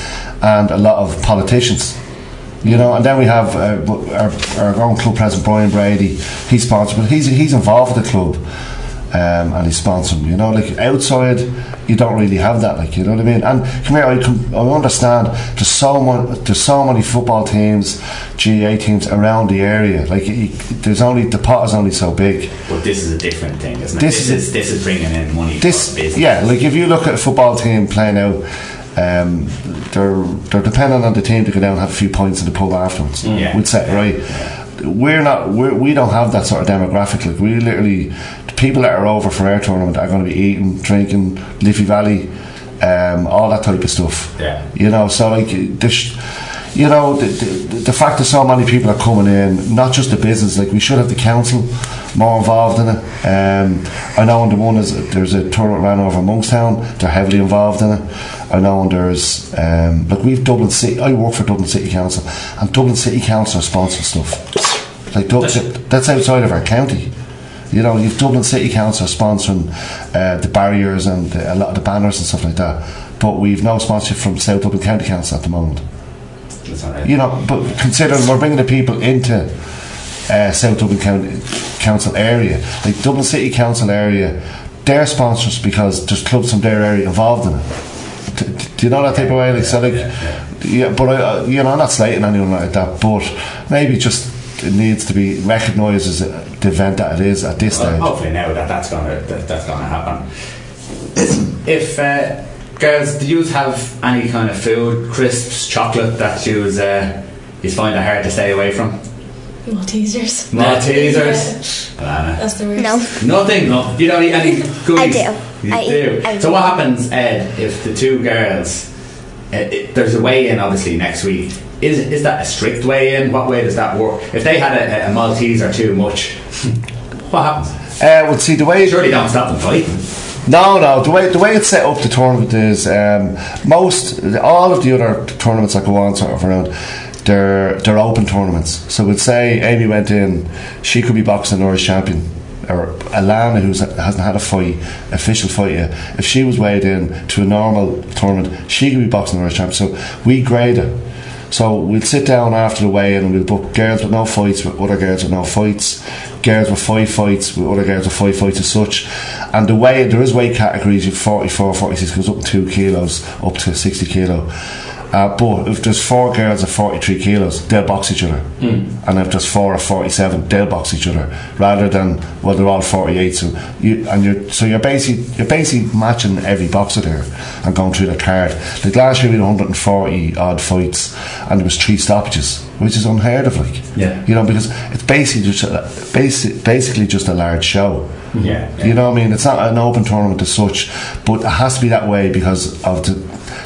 and a lot of politicians. You know, and then we have uh, our, our own club president Brian Brady. He's sponsored, but he's he's involved with the club, um, and he's sponsoring. You know, like outside, you don't really have that. Like you know what I mean. And come here, I, I understand. There's so much. There's so many football teams, GAA teams around the area. Like you, there's only the pot is only so big. But this is a different thing, isn't it? This This, is- is this is bringing in money. This, yeah, like if you look at a football team playing out, um, they're they're dependent on the team to go down and have a few points in the pub afterwards. Yeah. We'd say right. We're not. We're, we don't have that sort of demographic. Like we literally, the people that are over for our tournament are going to be eating, drinking, Liffey Valley, um, all that type of stuff. Yeah. You know, so like the. Sh- you know the, the, the fact that so many people are coming in, not just the business. Like we should have the council more involved in it. Um, I know in the one is there's a tournament ran over Monkstown. They're heavily involved in it. I know there's um, like we've Dublin City. I work for Dublin City Council, and Dublin City Council are sponsoring stuff. Like that's outside of our county. You know, you've Dublin City Council sponsoring uh, the barriers and the, a lot of the banners and stuff like that. But we've no sponsorship from South Dublin County Council at the moment right. you know, but considering we're bringing the people into uh, South Dublin County Council area, like Dublin City Council area, they're sponsors because there's clubs from their area involved in it. D- Do you know that type of way? Like, so like, yeah, but I, uh, you know, I'm not slating anyone like that, but maybe just it needs to be recognised as the event that it is at this Well, stage. hopefully now that that's gonna that, that's gonna happen. If uh, girls, do you have any kind of food, crisps, chocolate that you uh, you find it hard to stay away from? Maltesers. Maltesers, Alanna. That's the worst. No. Nothing. No. You don't eat any goodies. I do. You I do. eat- so what happens, Ed, if the two girls? Uh, it, there's a weigh-in, obviously, next week. Is is that a strict weigh-in? What way does that work? If they had a, a or too much, what happens? Uh, well, see the way Surely don't stop them fighting. No, no. The way the way it's set up, the tournament is um, most all of the other tournaments that go on sort of around. They're they're open tournaments. So we'd say Amy went in, she could be boxing Irish champion, or Alanna who hasn't had a fight, official fight yet. If she was weighed in to a normal tournament, she could be boxing Irish champion. So we grade it. So we'll sit down after the weigh-in and we'll book girls with no fights with other girls with no fights, girls with five fights with other girls with five fights as such. And the way there is weight categories, you've 44, 46 goes up two kilos, up to 60 kilo. Uh, but if there's four girls at 43 kilos, they'll box each other. And if there's four at 47, they'll box each other. Rather than, well, they're all 48. So you, and you're, so you're basically, you're basically matching every boxer there and going through the card. Like last year we had 140 odd fights and there was three stoppages, which is unheard of. Like, Yeah. you know, because it's basically just a, basic, basically just a large show. Yeah, yeah. You know what I mean? It's not an open tournament as such, but it has to be that way because of the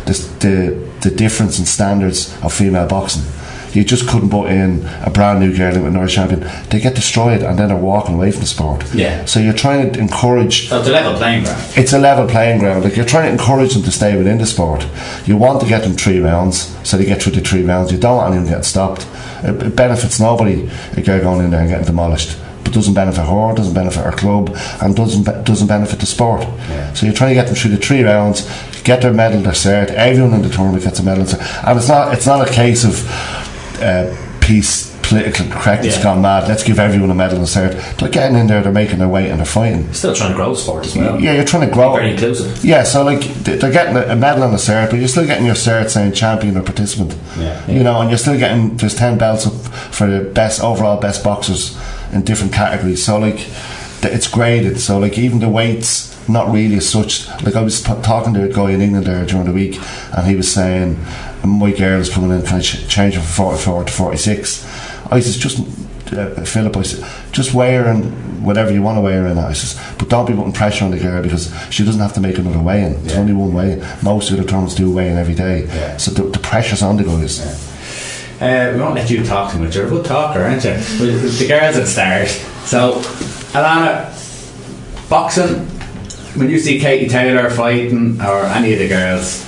the the, the difference in standards of female boxing. You just couldn't put in a brand new girl an Irish champion. They get destroyed and then they're walking away from the sport. Yeah. So you're trying to encourage So it's a level playing ground. it's a level playing ground. Like you're trying to encourage them to stay within the sport. You want to get them three rounds, so they get through the three rounds. You don't want anyone getting stopped. It, it benefits nobody. A girl going in there and getting demolished. But doesn't benefit her, doesn't benefit her club, and doesn't be- doesn't benefit the sport. So you're trying to get them through the three rounds, get their medal, their cert. Everyone in the tournament gets a medal, and and it's not it's not a case of uh, peace. Political correctness Yeah. gone mad. Let's give everyone a medal and a cert. They're getting in there. They're making their weight and they're fighting. Still trying to grow the sport as well. Yeah, you're trying to grow. Very inclusive. Yeah, so like they're getting a medal and a cert, but you're still getting your cert saying champion or participant. Yeah. You know, and you're still getting there's ten belts up for the best overall best boxers in different categories. So like it's graded. So like even the weights not really as such. Like I was t- talking to a guy in England there during the week, and he was saying my girl is coming in, can I ch- change her from 44 to 46? I says just. Uh, Philip, I said, just wear in whatever you want to wear in. I says, but don't be putting pressure on the girl because she doesn't have to make another weigh in. There's only one weigh. Most of the tournaments do weigh in every day, Yeah. so the, the pressure's on the guys. Uh, we won't let you talk too much. You're a good talker, aren't you? The girls at start. So, Alanna, boxing. When you see Katie Taylor fighting or any of the girls,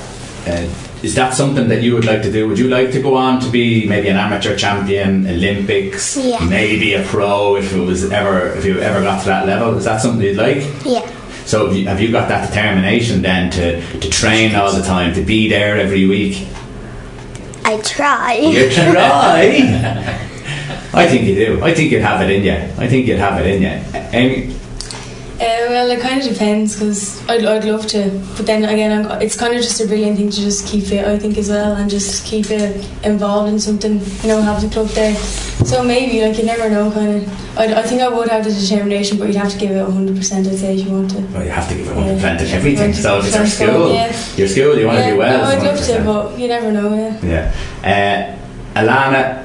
uh, is that something that you would like to do? Would you like to go on to be maybe an amateur champion, Olympics, Yeah. maybe a pro if it was ever if you ever got to that level? Is that something you'd like? Yeah. So have you, have you got that determination then to, to train all the time, to be there every week? I try. You try. I think you do. I think you'd have it in you. I think you'd have it in you. Amy, Uh, well, it kind of depends because I'd, I'd love to, but then again, I'm, it's kind of just a brilliant thing to just keep fit, I think, as well, and just keep it involved in something, you know, have the club there. So maybe, like, you never know, kind of. I, I think I would have the determination, but you'd have to give it 100%, I'd say, if you want to. well, you have to give it 100% in everything. So if it's your school, Yeah. your school, you want to yeah, do well. no, I'd love to, but you never know, yeah. Yeah. Uh, Alanna,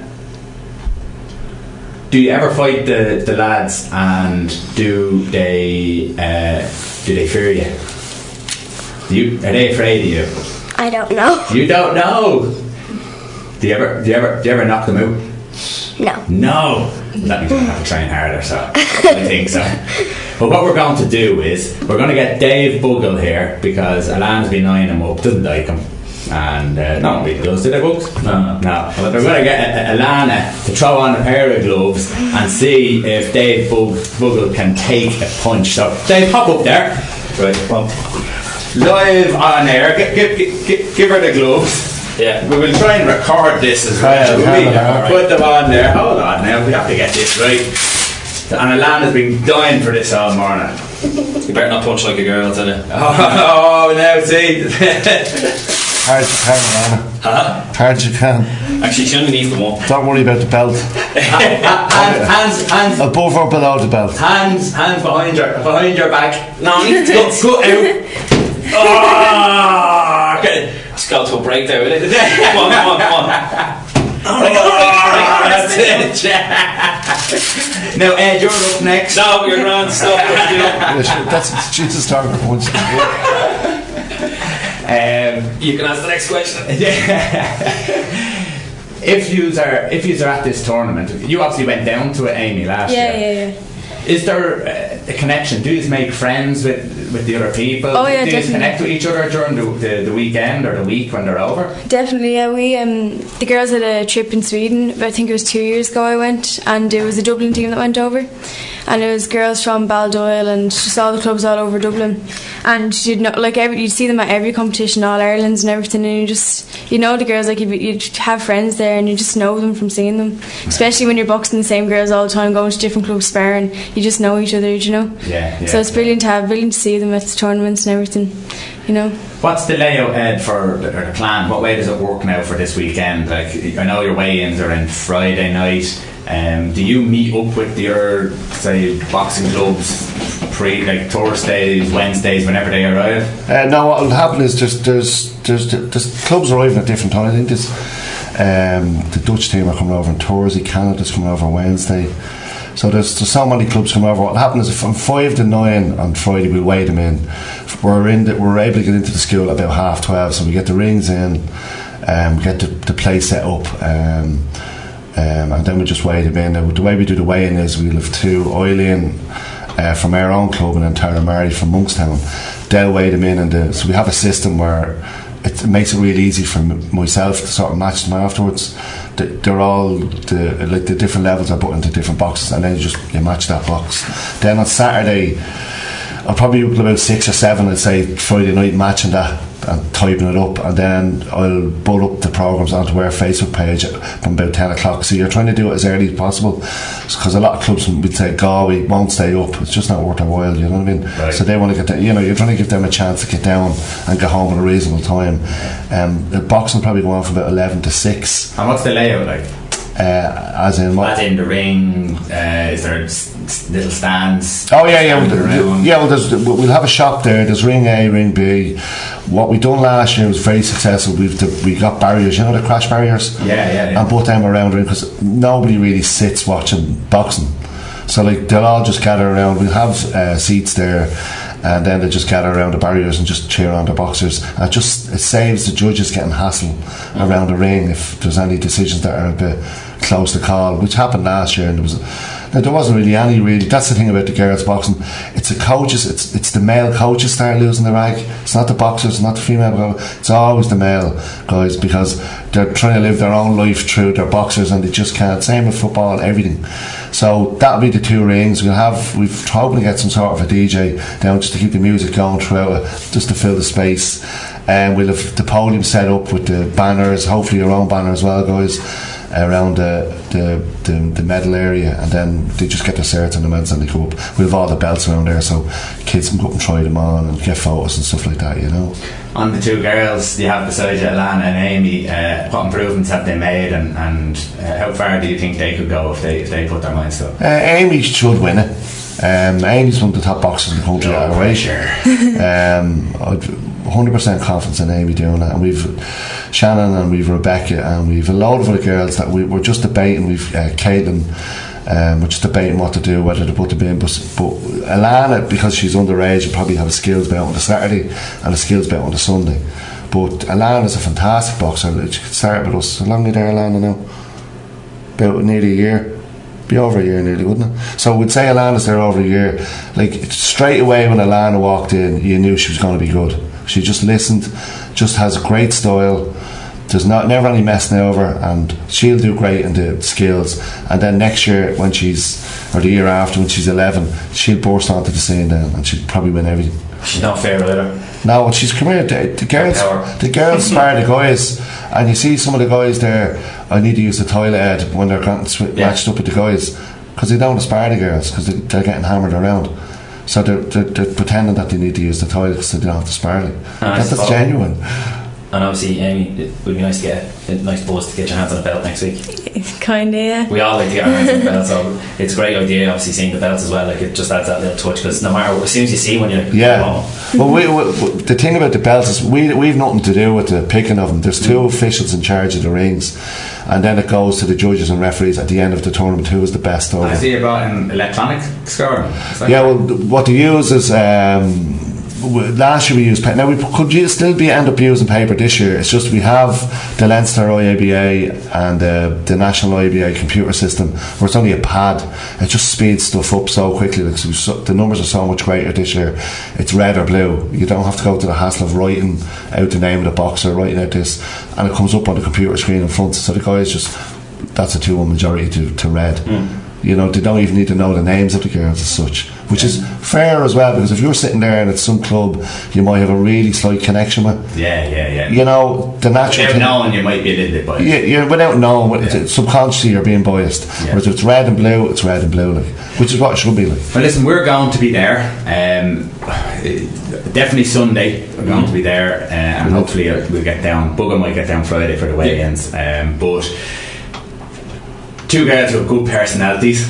do you ever fight the, the lads and do they uh, do they fear you? Do you? Are they afraid of you? I don't know. You don't know. Do you ever do you ever do you ever knock them out? No. No. That means I have to train harder, so I think so. But what we're going to do is we're going to get Dave Bugle here because Alan's been eyeing him up, doesn't like him. And uh, no, he does, did I, Bugs? No, no. We're going to get Alanna to throw on a pair of gloves and see if Dave Bug- Bugle can take a punch. So, Dave, hop up there. Right, well, live on air. Give, give, give, give her the gloves. Yeah. We will try and record this as well. We? yeah, yeah. Put them on there. Hold on now. We have to get this right. And Alanna's been dying for this all morning. You better not punch like a girl, I tell you. Oh, now see. Hard as you can, Alanna. Huh? Hard as you can. Actually, she underneath the one. Don't worry about the belt. hands, hands, hands, Above or below the belt. hands, hands behind your, behind your back. No, you need to Go, go out. Oh, okay. Let's go to a break there, will it? Come on, come on, come on. Oh, that's it. now, Ed, you're up next. No, you're grand. Stop. what you doing. Yeah, sure, That's Jesus talking once. Um, You can ask the next question. if you are if you are at this tournament, you obviously went down to it, Amy, last Yeah, year. yeah, yeah. yeah. Is there uh, a connection? Do you make friends with with the other people? Oh, yeah, Do you connect with each other during the, the, the weekend or the week when they're over? Definitely, yeah. We um, the girls had a trip in Sweden. But I think it was two years ago. I went, and it was a Dublin team that went over, and it was girls from Baldoyle and just all the clubs all over Dublin. And you'd know, like every, you'd see them at every competition, all Ireland's and everything, and you just you know the girls like you'd, you'd have friends there, and you just know them from seeing them. Especially when you're boxing the same girls all the time, going to different clubs sparring, you just know each other, you know. Yeah, yeah. So it's brilliant to have, brilliant to see them at the tournaments and everything, you know. What's the layout, Ed, for the, or the plan? What way does it work now for this weekend? Like, I know your weigh-ins are in Friday night. Um, do you meet up with your say boxing clubs pre like Thursdays, Wednesdays, whenever they arrive? Uh, no, what will happen is just there's there's clubs arriving at different times. I think there's um, the Dutch team are coming over on Thursday, Canada's coming over Wednesday. So there's, there's so many clubs coming over. What happens is from five to nine on Friday we'll weigh them in. We're in the, we're able to get into the school about half twelve, so we get the rings in, um, get the, the place set up. Um, um, and then we just weigh them in. The way we do the weighing is we'll have two Eileen uh, from our own club and then Tara from Monkstown. They'll weigh them in, and the, so we have a system where it makes it really easy for myself to sort of match them afterwards. They- They're all the like the different levels are put into different boxes, and then you just you match that box. Then on Saturday, I'll probably about six or seven. I'd say Friday night matching that and typing it up, and then I'll put up the programs onto our Facebook page from about ten o'clock. So you're trying to do it as early as possible, because a lot of clubs would say, "Go, we won't stay up." It's just not worth their while. You know what I mean? Right. So they want to get, down, you know, you're trying to give them a chance to get down and get home at a reasonable time. Um, the boxing will probably go on from about eleven to six, And what's the layout like? Uh, as in what? As in the ring, uh, is there little stands? Oh yeah, yeah, we'll, yeah. Well, there's, we'll have a shop there. There's ring A, ring B. What we done last year was very successful. We've the, we got barriers, you know, the crash barriers. Yeah, yeah, yeah. And put them around the ring because nobody really sits watching boxing. So like they'll all just gather around. We'll have uh, seats there, and then they just gather around the barriers and just cheer on the boxers. And it just it saves the judges getting hassle around the ring if there's any decisions that are a bit close the call, which happened last year. And there was now, there wasn't really any really. That's the thing about the girls boxing. It's the coaches. It's it's the male coaches start losing the rag. It's not the boxers. It's not the female. It's always the male guys because they're trying to live their own life through their boxers and they just can't. Same with football, everything. So that'll be the two rings. We'll have. We've hoping to get some sort of a DJ down just to keep the music going throughout, just to fill the space. And we'll have the podium set up with the banners. Hopefully your own banner as well, guys around the, the, the, the medal area and then they just get their certs and the men's and they go up we have all the belts around there so kids can go up and try them on and get photos and stuff like that you know On the two girls you have beside you, Alanna and Amy, uh, what improvements have they made and, and uh, how far do you think they could go if they, if they put their minds to it? uh, Amy should win it um, Amy's one of the top boxers in the country Oh, sure. um, I'd 100% confidence in Amy doing it and we've Shannon and we've Rebecca and we've a load of other girls that we, we're just debating we've uh, Caitlin um, we're just debating what to do whether to put the bin but, but Alanna because she's underage will probably have a skills bout on the Saturday and a skills bout on the Sunday but Alanna's a fantastic boxer she could start with us how long are you there Alanna now about nearly a year be over a year nearly, wouldn't it? So we'd say Alanna's there over a year. Like straight away when Alanna walked in, you knew she was going to be good. She just listened, just has a great style. There's not never any messing over, and she'll do great in the skills. And then next year, when she's or the year after, when she's 11, she'll burst onto the scene then, and she'll probably win everything. She's not fair either. No, when she's come here, the, the girls, the girls spar the guys, and you see some of the guys there. I need to use the toilet head when they're getting sw- Yeah. matched up with the guys because they don't aspire the girls because they, they're getting hammered around. So they're, they're, they're pretending that they need to use the toilet so they don't have to spar. Like. Ah, That's genuine. And obviously, Amy, it would be nice to get a nice buzz to get your hands on a belt next week. Kinda, yeah. We all like to get our hands on the belt, so it's a great idea. Obviously, seeing the belts as well, like it just adds that little touch. Because no matter what, as soon as you see one, you Yeah. oh, well, we, we, the thing about the belts is we we've nothing to do with the picking of them. There's two officials in charge of the rings, and then it goes to the judges and referees at the end of the tournament who is the best over. I see you brought in electronic scoring. Yeah, well, what they use is um, w- last year we used paper. Now we could you still be end up using paper this year. It's just we have the Leinster IABA and uh, the National IABA computer system, where it's only a pad. It just speeds stuff up so quickly. Like, so the numbers are so much greater this year. It's red or blue. You don't have to go to the hassle of writing out the name of the boxer, writing out this, and it comes up on the computer screen in front. So the guys just that's a two-one majority to, to red. You know, they don't even need to know the names of the girls as such, which is fair as well because if you're sitting there and it's some club you might have a really slight connection with, Yeah, yeah, yeah. you know, the natural Without knowing, you might be a little bit biased. Yeah, you're without knowing, Yeah. subconsciously you're being biased. Yeah. Whereas if it's red and blue, it's red and blue, like, which is what it should be like. Well, listen, we're going to be there. Um, definitely Sunday. We're going to be there, uh, and hopefully we'll get down. Bugger might get down Friday for the weigh-ins. Um, but two girls who have good personalities,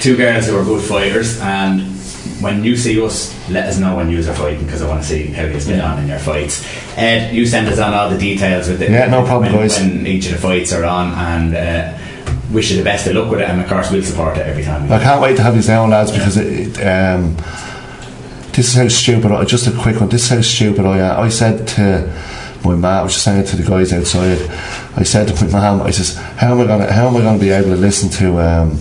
two girls who are good fighters, and when you see us, let us know when you are fighting because I want to see how you get on in your fights. Ed, you send us on all the details with it. Yeah, no problem, when, guys. When each of the fights are on, and uh, wish you the best of luck with it, and of course we'll support it every time. I can't wait to have you down, lads, because it, it, um, this is how stupid. I, just a quick one. This is how stupid I am. I said to my mum, I was just saying to the guys outside. I said to my mum, I says, "How am I gonna? How am I gonna be able to listen to um,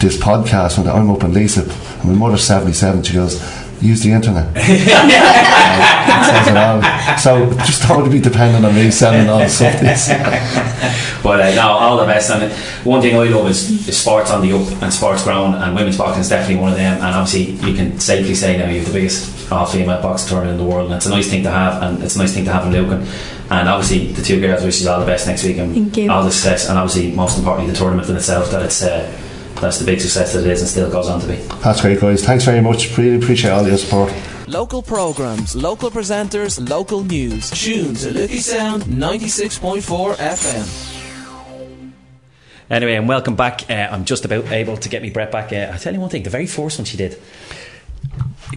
this podcast when I'm up in Lisa?" And my mother's seventy-seven. She goes, use the internet. That says it. So just don't to be dependent on me selling all the stuff. This. But uh, no, all the best. And one thing I love is, is sports on the up and sports ground, and women's boxing is definitely one of them. And obviously, you can safely say now you have the biggest all-female boxing tournament in the world, and it's a nice thing to have, and it's a nice thing to have in Lucan. And obviously, the two girls wish you all the best next week, and Thank you. all the success. And obviously, most importantly, the tournament in itself that it's. Uh, that's the big success that it is and still goes on to be. That's great, guys. Thanks very much. Really appreciate all your support. Local programs, local presenters, local news. Tune to Liffey Sound 96.4 FM. Anyway, and welcome back. Uh, I'm just about able to get me Brett back. Uh, I tell you one thing: the very first one she did.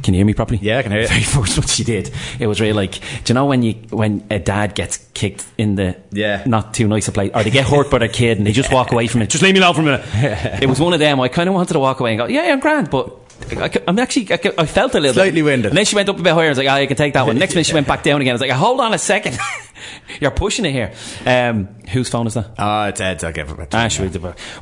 Can you hear me properly? Yeah, I can hear you. Very first what she did, it was really like, do you know when you when a dad gets kicked in the Yeah. not too nice a place, or they get hurt by their kid and they just walk away from it. Just leave me alone for a minute. it was one of them. I kind of wanted to walk away and go, yeah, yeah I'm grand, but. I, am actually. I, I felt a little Slightly bit. winded. And then she went up a bit higher. I was like, "Ah, I can take that one." Next minute, she went back down again. I was like, "Hold on a second, you're pushing it here." Um, whose phone is that? Oh, it's Ed's. I'll give it back. Ah, sure.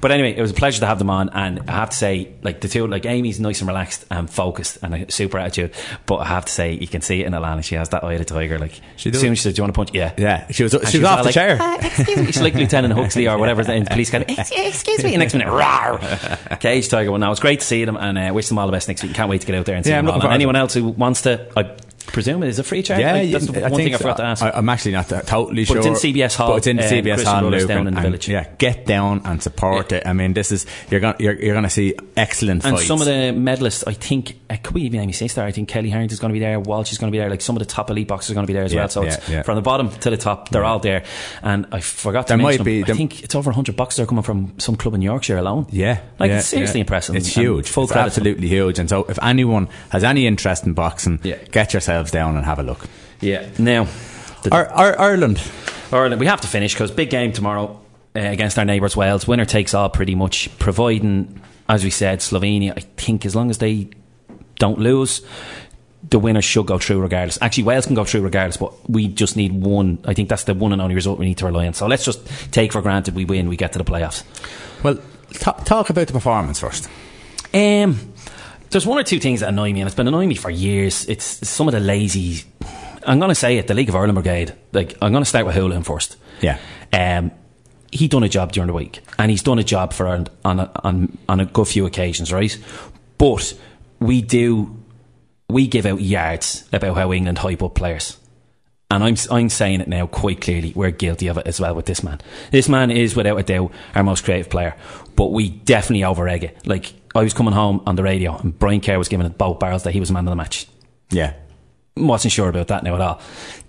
But anyway, it was a pleasure to have them on, and I have to say, like the two, like Amy's nice and relaxed and focused and a super attitude. But I have to say, you can see it in Alanna. She has that eye of the tiger. Like She as soon as she said, "Do you want to punch?" Yeah, Yeah, she was. And She was off the like, chair. "Uh, excuse me, she's like Lieutenant Huxley or whatever in the police academy. "Ex- Excuse me. And next minute, rawr. Cage Tiger. Well, now it's great to see them, and uh, wish them all the best next week. Can't wait to get out there and see Yeah, them I'm all. looking And anyone else who wants to, I presume it is a free charge. Yeah, Like, that's the I one thing I forgot to ask. I, am actually not totally But sure. But it's in CBS Hall, But it's in the um, CBS Hall, down in the village. Yeah, get down and support it. I mean, this is you're gonna you're, you're gonna see excellent And fights. some of the medalists, I think, uh, could we even Sister? I think Kellie Harrington's going to be there, Walsh is going to be there, like some of the top elite boxers are going to be there as Yeah, well. So yeah, it's yeah. from the bottom to the top, they're all there. And I forgot to There mention might be- them. I think it's over 100 boxers are coming from some club in Yorkshire alone. Yeah, Like, yeah, it's seriously yeah. impressive. It's huge. full it's credit absolutely huge. And so, if anyone has any interest in boxing, Yeah. get yourselves down and have a look. Yeah. Now, Our, Ireland. Ireland, we have to finish because big game tomorrow uh, against our neighbours Wales. Winner takes all, pretty much. Providing, as we said, Slovenia. I think as long as they don't lose, the winner should go through regardless. Actually, Wales can go through regardless, but we just need one. I think that's the one and only result we need to rely on. So let's just take for granted we win, we get to the playoffs. Well, ta talk about the performance first. Um, there's one or two things that annoy me, and it's been annoying me for years. It's some of the lazy. I'm going to say it. The League of Ireland Brigade. Like I'm going to start with Hoolahan first. Yeah. Um, he done a job during the week, and he's done a job for on on a, on, on a good few occasions, right? But we do we give out yards about how England hype up players. And I'm I'm saying it now quite clearly. We're guilty of it as well with this man. This man is without a doubt our most creative player, but we definitely over egg it. Like I was coming home on the radio, and Brian Kerr was giving it both barrels that he was man of the match Yeah. wasn't sure about that now at all.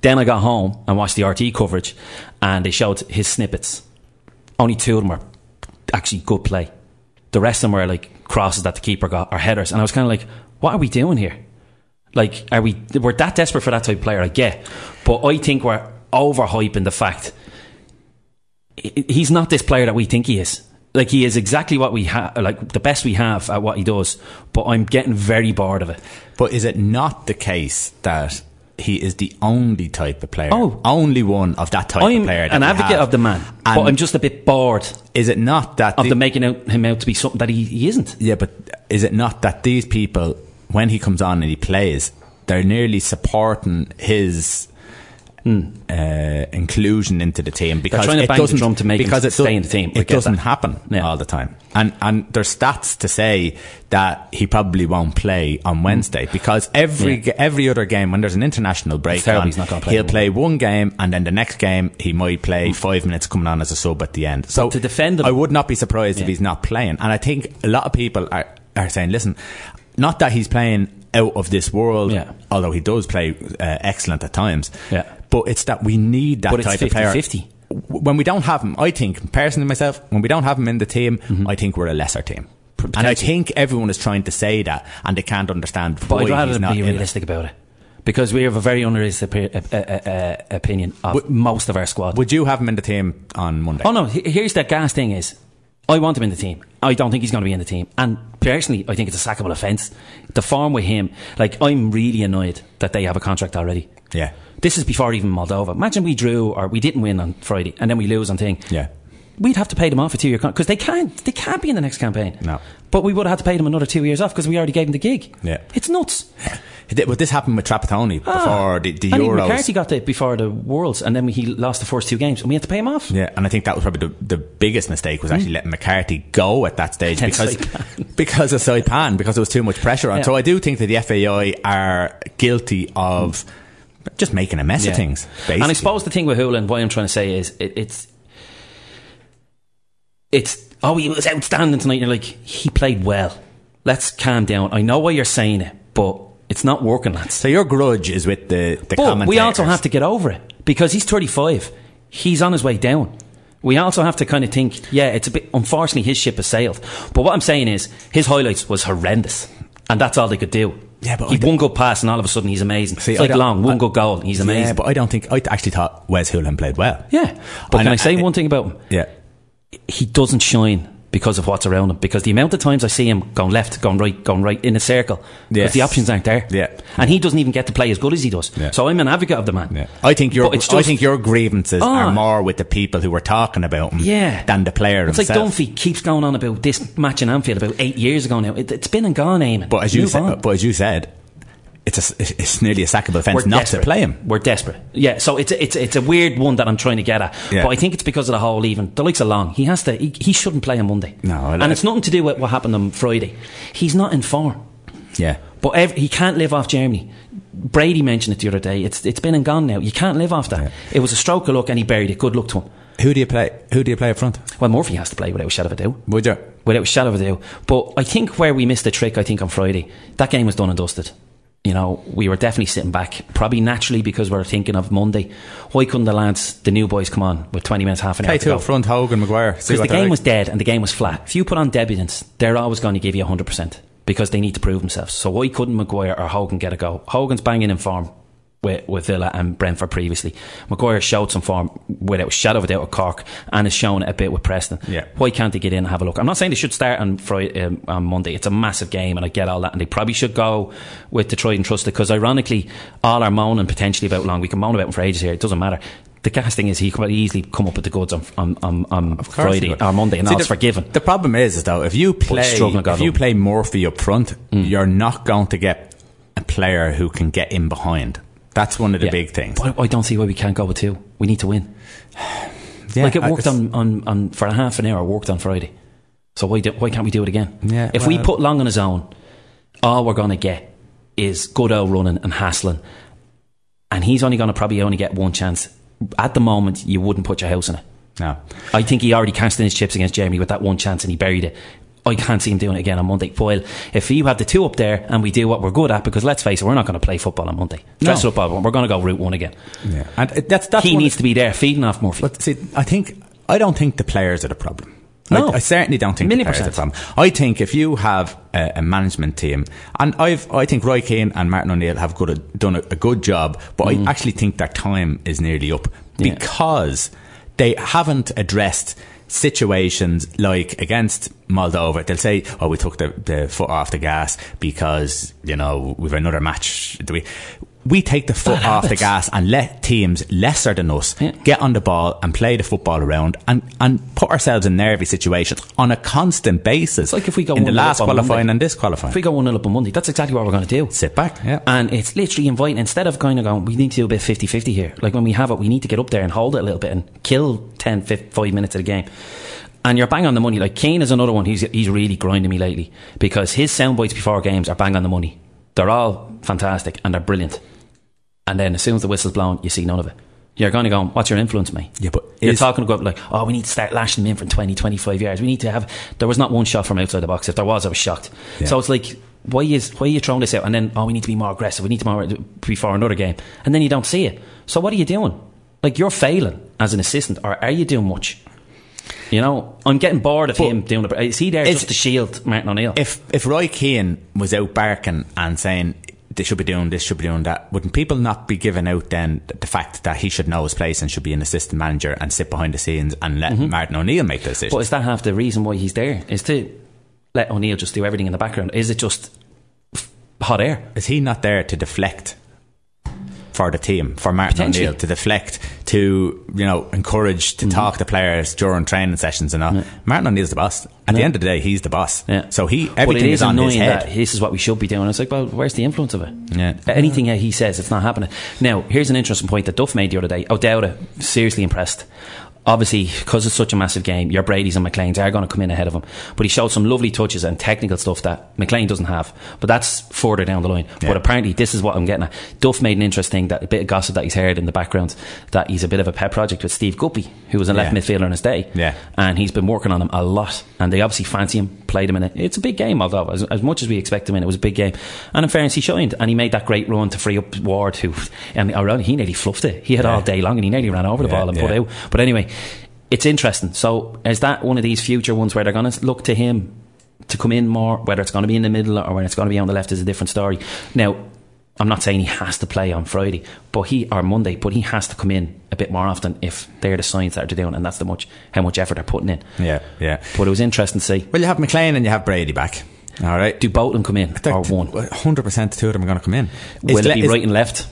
Then I got home and watched the RTÉ coverage, and they showed his snippets. Only two of them were actually good play. The rest of them were like crosses that the keeper got or headers, and I was kind of like, "What are we doing here? Like, are we? We're that desperate for that type of player? I get, but I think we're overhyping the fact he's not this player that we think he is. Like he is exactly what we have, like the best we have at what he does. But I'm getting very bored of it. But is it not the case that he is the only type of player? Oh. only one of that type I'm of player. that an advocate have? of the man, And but I'm just a bit bored Is it not that of the- them making out, him out to be something that he, he isn't. Yeah, but is it not that these people, when he comes on and he plays, they're nearly supporting his uh, inclusion into the team because Hmm. it doesn't to make because it stay in the team. It doesn't that. happen Yeah. all the time, and and there's stats to say that he probably won't play on Wednesday because every Hmm. Yeah. every other game when there's an international break, on, he's not gonna play he'll play one game and then the next game he might play five minutes coming on as a sub at the end. So to defend him- I would not be surprised if he's not playing. And I think a lot of people are, are saying, listen, not that he's playing out of this world, Yeah. although he does play uh, excellent at times. Yeah. But it's that we need that But type of player. 50-50. W- When we don't have him, I think, personally myself, when we don't have him in the team, Mm-hmm. I think we're a lesser team. And I think everyone is trying to say that, and they can't understand But why I'd rather he's not be in it. realistic about it because we have a very unrealistic uh, uh, uh, opinion of Would- most of our squad. Would you have him in the team on Monday? oh no, here's the gas thing: is I want him in the team. I don't think he's going to be in the team, and personally, I think it's a sackable offence. The form with him, like I'm really annoyed that they have a contract already. Yeah. This is before even Moldova. Imagine we drew or we didn't win on Friday, and then we lose on thing. Yeah. we'd have to pay them off a two year contract because they can't they can't be in the next campaign. No. but we would have had to pay them another two years off because we already gave them the gig. Yeah. it's nuts. But this happened with Trapattoni ah. before the, the I think Euros. McCarthy got it before the Worlds, and then he lost the first two games, and we had to pay him off. Yeah, and I think that was probably the, the biggest mistake was actually hmm. letting McCarthy go at that stage because because of Saipan because there was too much pressure on. Yeah. So I do think that the FAI are guilty of just making a mess Yeah. of things. Basically. And I suppose the thing with Hoolahan, what I'm trying to say is, it, it's it's oh he was outstanding tonight. You're like he played well. Let's calm down. I know why you're saying it, but it's not working, lads. so your grudge is with the the But we also have to get over it because he's 35. He's on his way down. We also have to kind of think, yeah, it's a bit. Unfortunately, his ship has sailed. But what I'm saying is, his highlights was horrendous, and that's all they could do. Yeah, but he one good pass, and all of a sudden he's amazing. See, it's I like long, one I- good goal, and he's amazing. Yeah, but I don't think I actually thought Wes Hoolahan played well. Yeah, but And can I, I- say one thing about him? Yeah, He doesn't shine because of what's around him. Because the amount of times I see him going left, going right, going right in a circle, because Yes. the options aren't there. Yeah. and he doesn't even get to play as good as he does. Yeah. So I'm an advocate of the man. yeah. I think your But I think your grievances Ah. are more with the people who were talking about him Yeah. than the player It's like himself. Dunphy keeps going on about this match in Anfield about eight years ago now. It, it's been and gone, Eamon. But as you said, but as you said, it's a, it's nearly a sackable offence not desperate. to play him. We're desperate. Yeah, so it's a, it's a, it's a weird one that I'm trying to get at. Yeah. But I think it's because of the whole even the likes of Long. He has to. He, he shouldn't play on Monday. No, I- and it's nothing to do with what happened on Friday. He's not in form. Yeah, But ev- he can't live off Germany. Brady mentioned it the other day. It's it's been and gone now. You can't live off that. Yeah. It was a stroke of luck, and he buried it. Good luck to him. who do you play? Who do you play up front? Well, Murphy has to play without a shadow of a doubt. Would you? without a shadow of a doubt. But I think where we missed the trick, I think on Friday, that game was done and dusted. You know, we were definitely sitting back, probably naturally because we are thinking of Monday. Why couldn't the lads, the new boys, come on with 20 minutes, half an hour Play to up front, Hogan, Maguire. Because the game like. was dead and the game was flat. If you put on debutants, they're always going to give you 100% because they need to prove themselves. So why couldn't Maguire or Hogan get a go? Hogan's banging in form with, with Villa and Brentford previously. Maguire showed some form without a shadow of a doubt with Cork and has shown it a bit with Preston. Yeah. Why can't they get in and have a look? I'm not saying they should start on Friday, um, on Monday. It's a massive game and I get all that. And they probably should go with Detroit and trusted because ironically, all our moaning potentially about long. We can moan about him for ages here. It doesn't matter. The gas thing is he could easily come up with the goods on on, on, on Friday or Monday and See, the- forgiven. The problem is, is though, if you play, if you play Murphy up front, Mm. you're not going to get a player who can get in behind. That's one of the Yeah. big things. But I don't see why we can't go with two. We need to win. Yeah, like it worked on, on, on for a half an hour. Worked on Friday. So why do, why can't we do it again? Yeah, if we put Long on his own, all we're going to get is good old running and hassling, and he's only going to probably only get one chance. At the moment, you wouldn't put your house in it. No. I think he already cashed in his chips against Germany with that one chance and he buried it. I can't see him doing it again on Monday. While if you have the two up there and we do what we're good at, because let's face it, we're not going to play football on Monday. Dress No. football, we're going to go route one again. Yeah. And that's, that's he needs to be there feeding off Murphy. But see, I think I don't think the players are the problem. No. I, I certainly don't think Million the players are the problem. I think if you have a, a management team, and I've, I think Roy Keane and Martin O'Neill have good, done a, a good job, but I mm. actually think their time is nearly up. Yeah. because they haven't addressed situations like against Moldova. They'll say, "Oh, we took the, the foot off the gas because you know we've another match." Do we? We take the foot Bad off the gas and let teams lesser than us Yeah. get on the ball and play the football around and, and put ourselves in nervy situations on a constant basis. It's like if we go in the 1-0 last qualifying Monday. and this qualifying. if we go 1 0 up on Monday, that's exactly what we're going to do. Sit back, yeah. And it's literally inviting, instead of kind of going, we need to do a bit 50 50 here. Like when we have it, we need to get up there and hold it a little bit and kill 10, 5, 5 minutes of the game. And you're bang on the money. Like Keane is another one who's he's really grinding me lately because his sound bites before games are bang on the money. They're all fantastic and they're brilliant. And then as soon as the whistle's blown, you see none of it. You're going to go, what's your influence, mate? Yeah, but You're talking about like, oh, we need to start lashing them in from 20, 25 yards. We need to have. There was not one shot from outside the box. If there was, I was shocked. Yeah. So it's like, why is why are you throwing this out? And then, oh, we need to be more aggressive. We need to be more before another game, and then you don't see it. So what are you doing? Like you're failing as an assistant, or are you doing much? You know, I'm getting bored of But him doing it. Is he there just to shield Martin O'Neill? if if Roy Keane was out barking and saying they should be doing this, should be doing that, wouldn't people not be giving out then the fact that he should know his place and should be an assistant manager and sit behind the scenes and let mm-hmm. Martin O'Neill make the decisions? But is that half the reason why he's there? Is to let O'Neill just do everything in the background? Is it just hot air? is he not there to deflect for the team, for Martin O'Neill to deflect, to you know encourage, to mm-hmm. talk to players during training sessions and all. Martin O'Neill's the boss. At the end of the day, he's the boss. Yeah. So he everything it is, is on annoying his head. that this is what we should be doing. It's like, well, where's the influence of it? Yeah. Anything he says, it's not happening. Now, here's an interesting point that Duff made the other day. O'Dowda, seriously impressed. Obviously, because it's such a massive game, your Brady's and McClean's are going to come in ahead of him. But he showed some lovely touches and technical stuff that McClean doesn't have. But that's further down the line. Yeah. But apparently, this is what I'm getting at. Duff made an interesting that a bit of gossip that he's heard in the background that he's a bit of a pet project with Steve Guppy, who was a left Yeah. midfielder in his day. Yeah. And he's been working on him a lot. And they obviously fancy him, played him in it. It's a big game, although, as, as much as we expect him in, it was a big game. And in fairness, he shined. And he made that great run to free up Ward, who, and ironically, he nearly fluffed it. He had all day long and he nearly ran over the Yeah, ball and yeah. put out. But anyway, it's interesting. So, is that one of these future ones where they're going to look to him to come in more? Whether it's going to be in the middle or when it's going to be on the left is a different story. Now, I'm not saying he has to play on Friday, but he or Monday, but he has to come in a bit more often if they're the signs that they're doing, and that's the much how much effort they're putting in. Yeah, yeah. But it was interesting to see. Well, you have McClean and you have Brady back. All right. Do both of them come in or one? Hundred percent, two of them are going to come in. Will Is it be right and left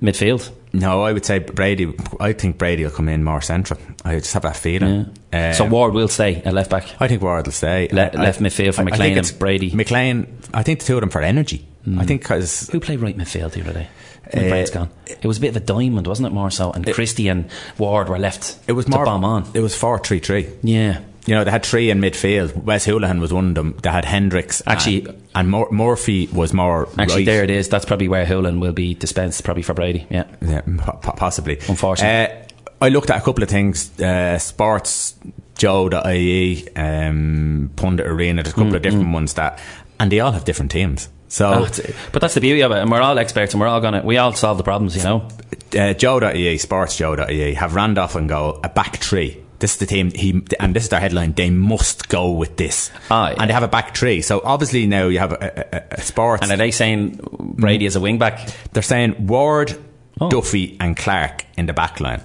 midfield? No, I would say Brady. I think Brady will come in more central. I just have that feeling. Uh, so Ward will stay at left back. I think Ward will stay Le- I- left midfield for I- I McClean and Brady. McClean. I think the two of them for energy. Hmm. I think because Who played right midfield the other day? Uh, brain's gone. It was a bit of a diamond, wasn't it? More so, and Christie and Ward were left. it was to more bomb on. It was four three three. Yeah, You know, they had three in midfield. Wes Hoolahan was one of them. They had Hendricks. Actually- and, and Mur- Murphy was more. actually, right. there it is. That's probably where Hoolahan will be dispensed, probably for Brady. Yeah, Yeah, po- po- possibly. Unfortunately. Uh, I looked at a couple of things. Uh, sports, Joe.ie, um, Pundit Arena, there's a couple of different ones that, and they all have different teams. So, Oh, but that's the beauty of it, and we're all experts, and we're all gonna we all solve the problems, you know. uh, Joe.ie, Sports Joe.ie, have Randolph and go a back three. This is the team, he, and this is their headline. They must go with this, Ah, yeah. and they have a back three. So obviously now you have a, a, a- a sports. And are they saying Brady is a wing back? they're saying Ward, Oh. Duffy, and Clark in the back line.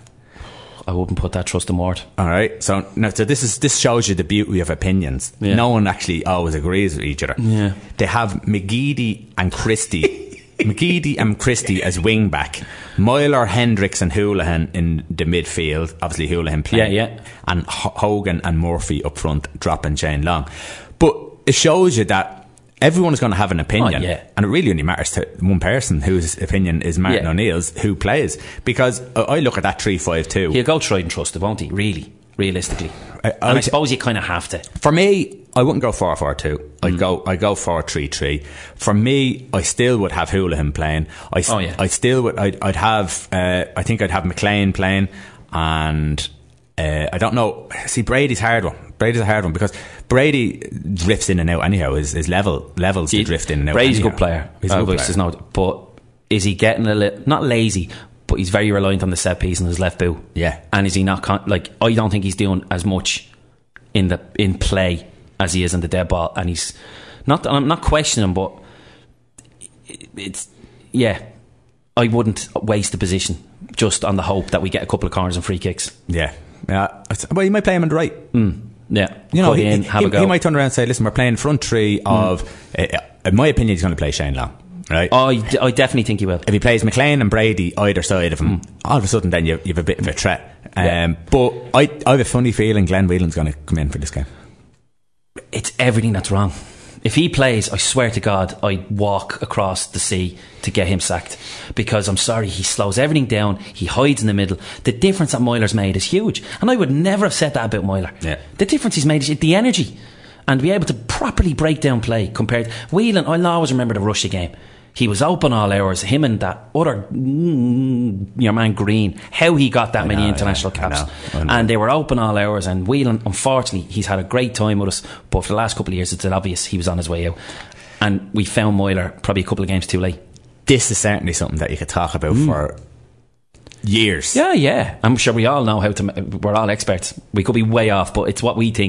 I wouldn't put that trust in Ward. All right. So no, so this is this shows you the beauty of opinions. Yeah. No one actually always agrees with each other. Yeah. They have McGeady and Christie. McGeady and Christie as wing back. Meyler, Hendricks, and Hoolahan in the midfield. Obviously, Hoolahan playing. Yeah, yeah. And H- Hogan and Murphy up front, dropping Shane Long. But it shows you that everyone is going to have an opinion. Oh, yeah. And it really only matters to one person whose opinion is Martin Yeah. O'Neill's, who plays. Because I look at that 3 5 2. He'll go tried and trusted, won't he? Really, realistically. I- and I I- suppose you kind of have to. For me, I wouldn't go four four two. I'd Mm. go I go four three three. For me, I still would have Hoolahan playing. I, Oh, yeah. I still would. I'd, I'd have. Uh, I think I'd have McClean playing, and uh, I don't know. See, Brady's hard one. Brady's a hard one because Brady drifts in and out anyhow. His, his level levels to drift in and out. Brady's a good player. He's a Uh, good player. is no, but is he getting a little not lazy? But he's very reliant on the set piece and his left boot. Yeah. and is he not con- like? I don't think he's doing as much in the in play as he is in the dead ball. And he's not. I'm not questioning, him, but it's yeah. I wouldn't waste the position just on the hope that we get a couple of corners and free kicks. Yeah. Yeah. Well, you might play him on the right. Yeah, You know, he, in, he- go. he might turn around and say, "Listen, we're playing front three of." Uh, in my opinion, he's going to play Shane Long, right? Oh, I, I definitely think he will. if he plays McClean and Brady either side of him, all of a sudden then you, you have a bit of a threat. Um, Yeah. But I, I have a funny feeling Glenn Whelan's going to come in for this game. it's everything that's wrong. If he plays, I swear to God, I'd walk across the sea to get him sacked. Because I'm sorry, he slows everything down. He hides in the middle. The difference that Meyler's made is huge. And I would never have said that about Myler. Yeah. The difference he's made is the energy. And be able to properly break down play compared. Whelan, I'll always remember the Russia game. He was open all hours. Him and that other, mm, your man Green, how he got that many know, international yeah, I caps. know, I know. And they were open all hours. And Whelan, unfortunately, he's had a great time with us. But for the last couple of years, it's obvious he was on his way out. And we found Meyler probably a couple of games too late. This is certainly something that you could talk about for years. Yeah, yeah. I'm sure we all know how to. We're all experts. We could be way off, but it's what we think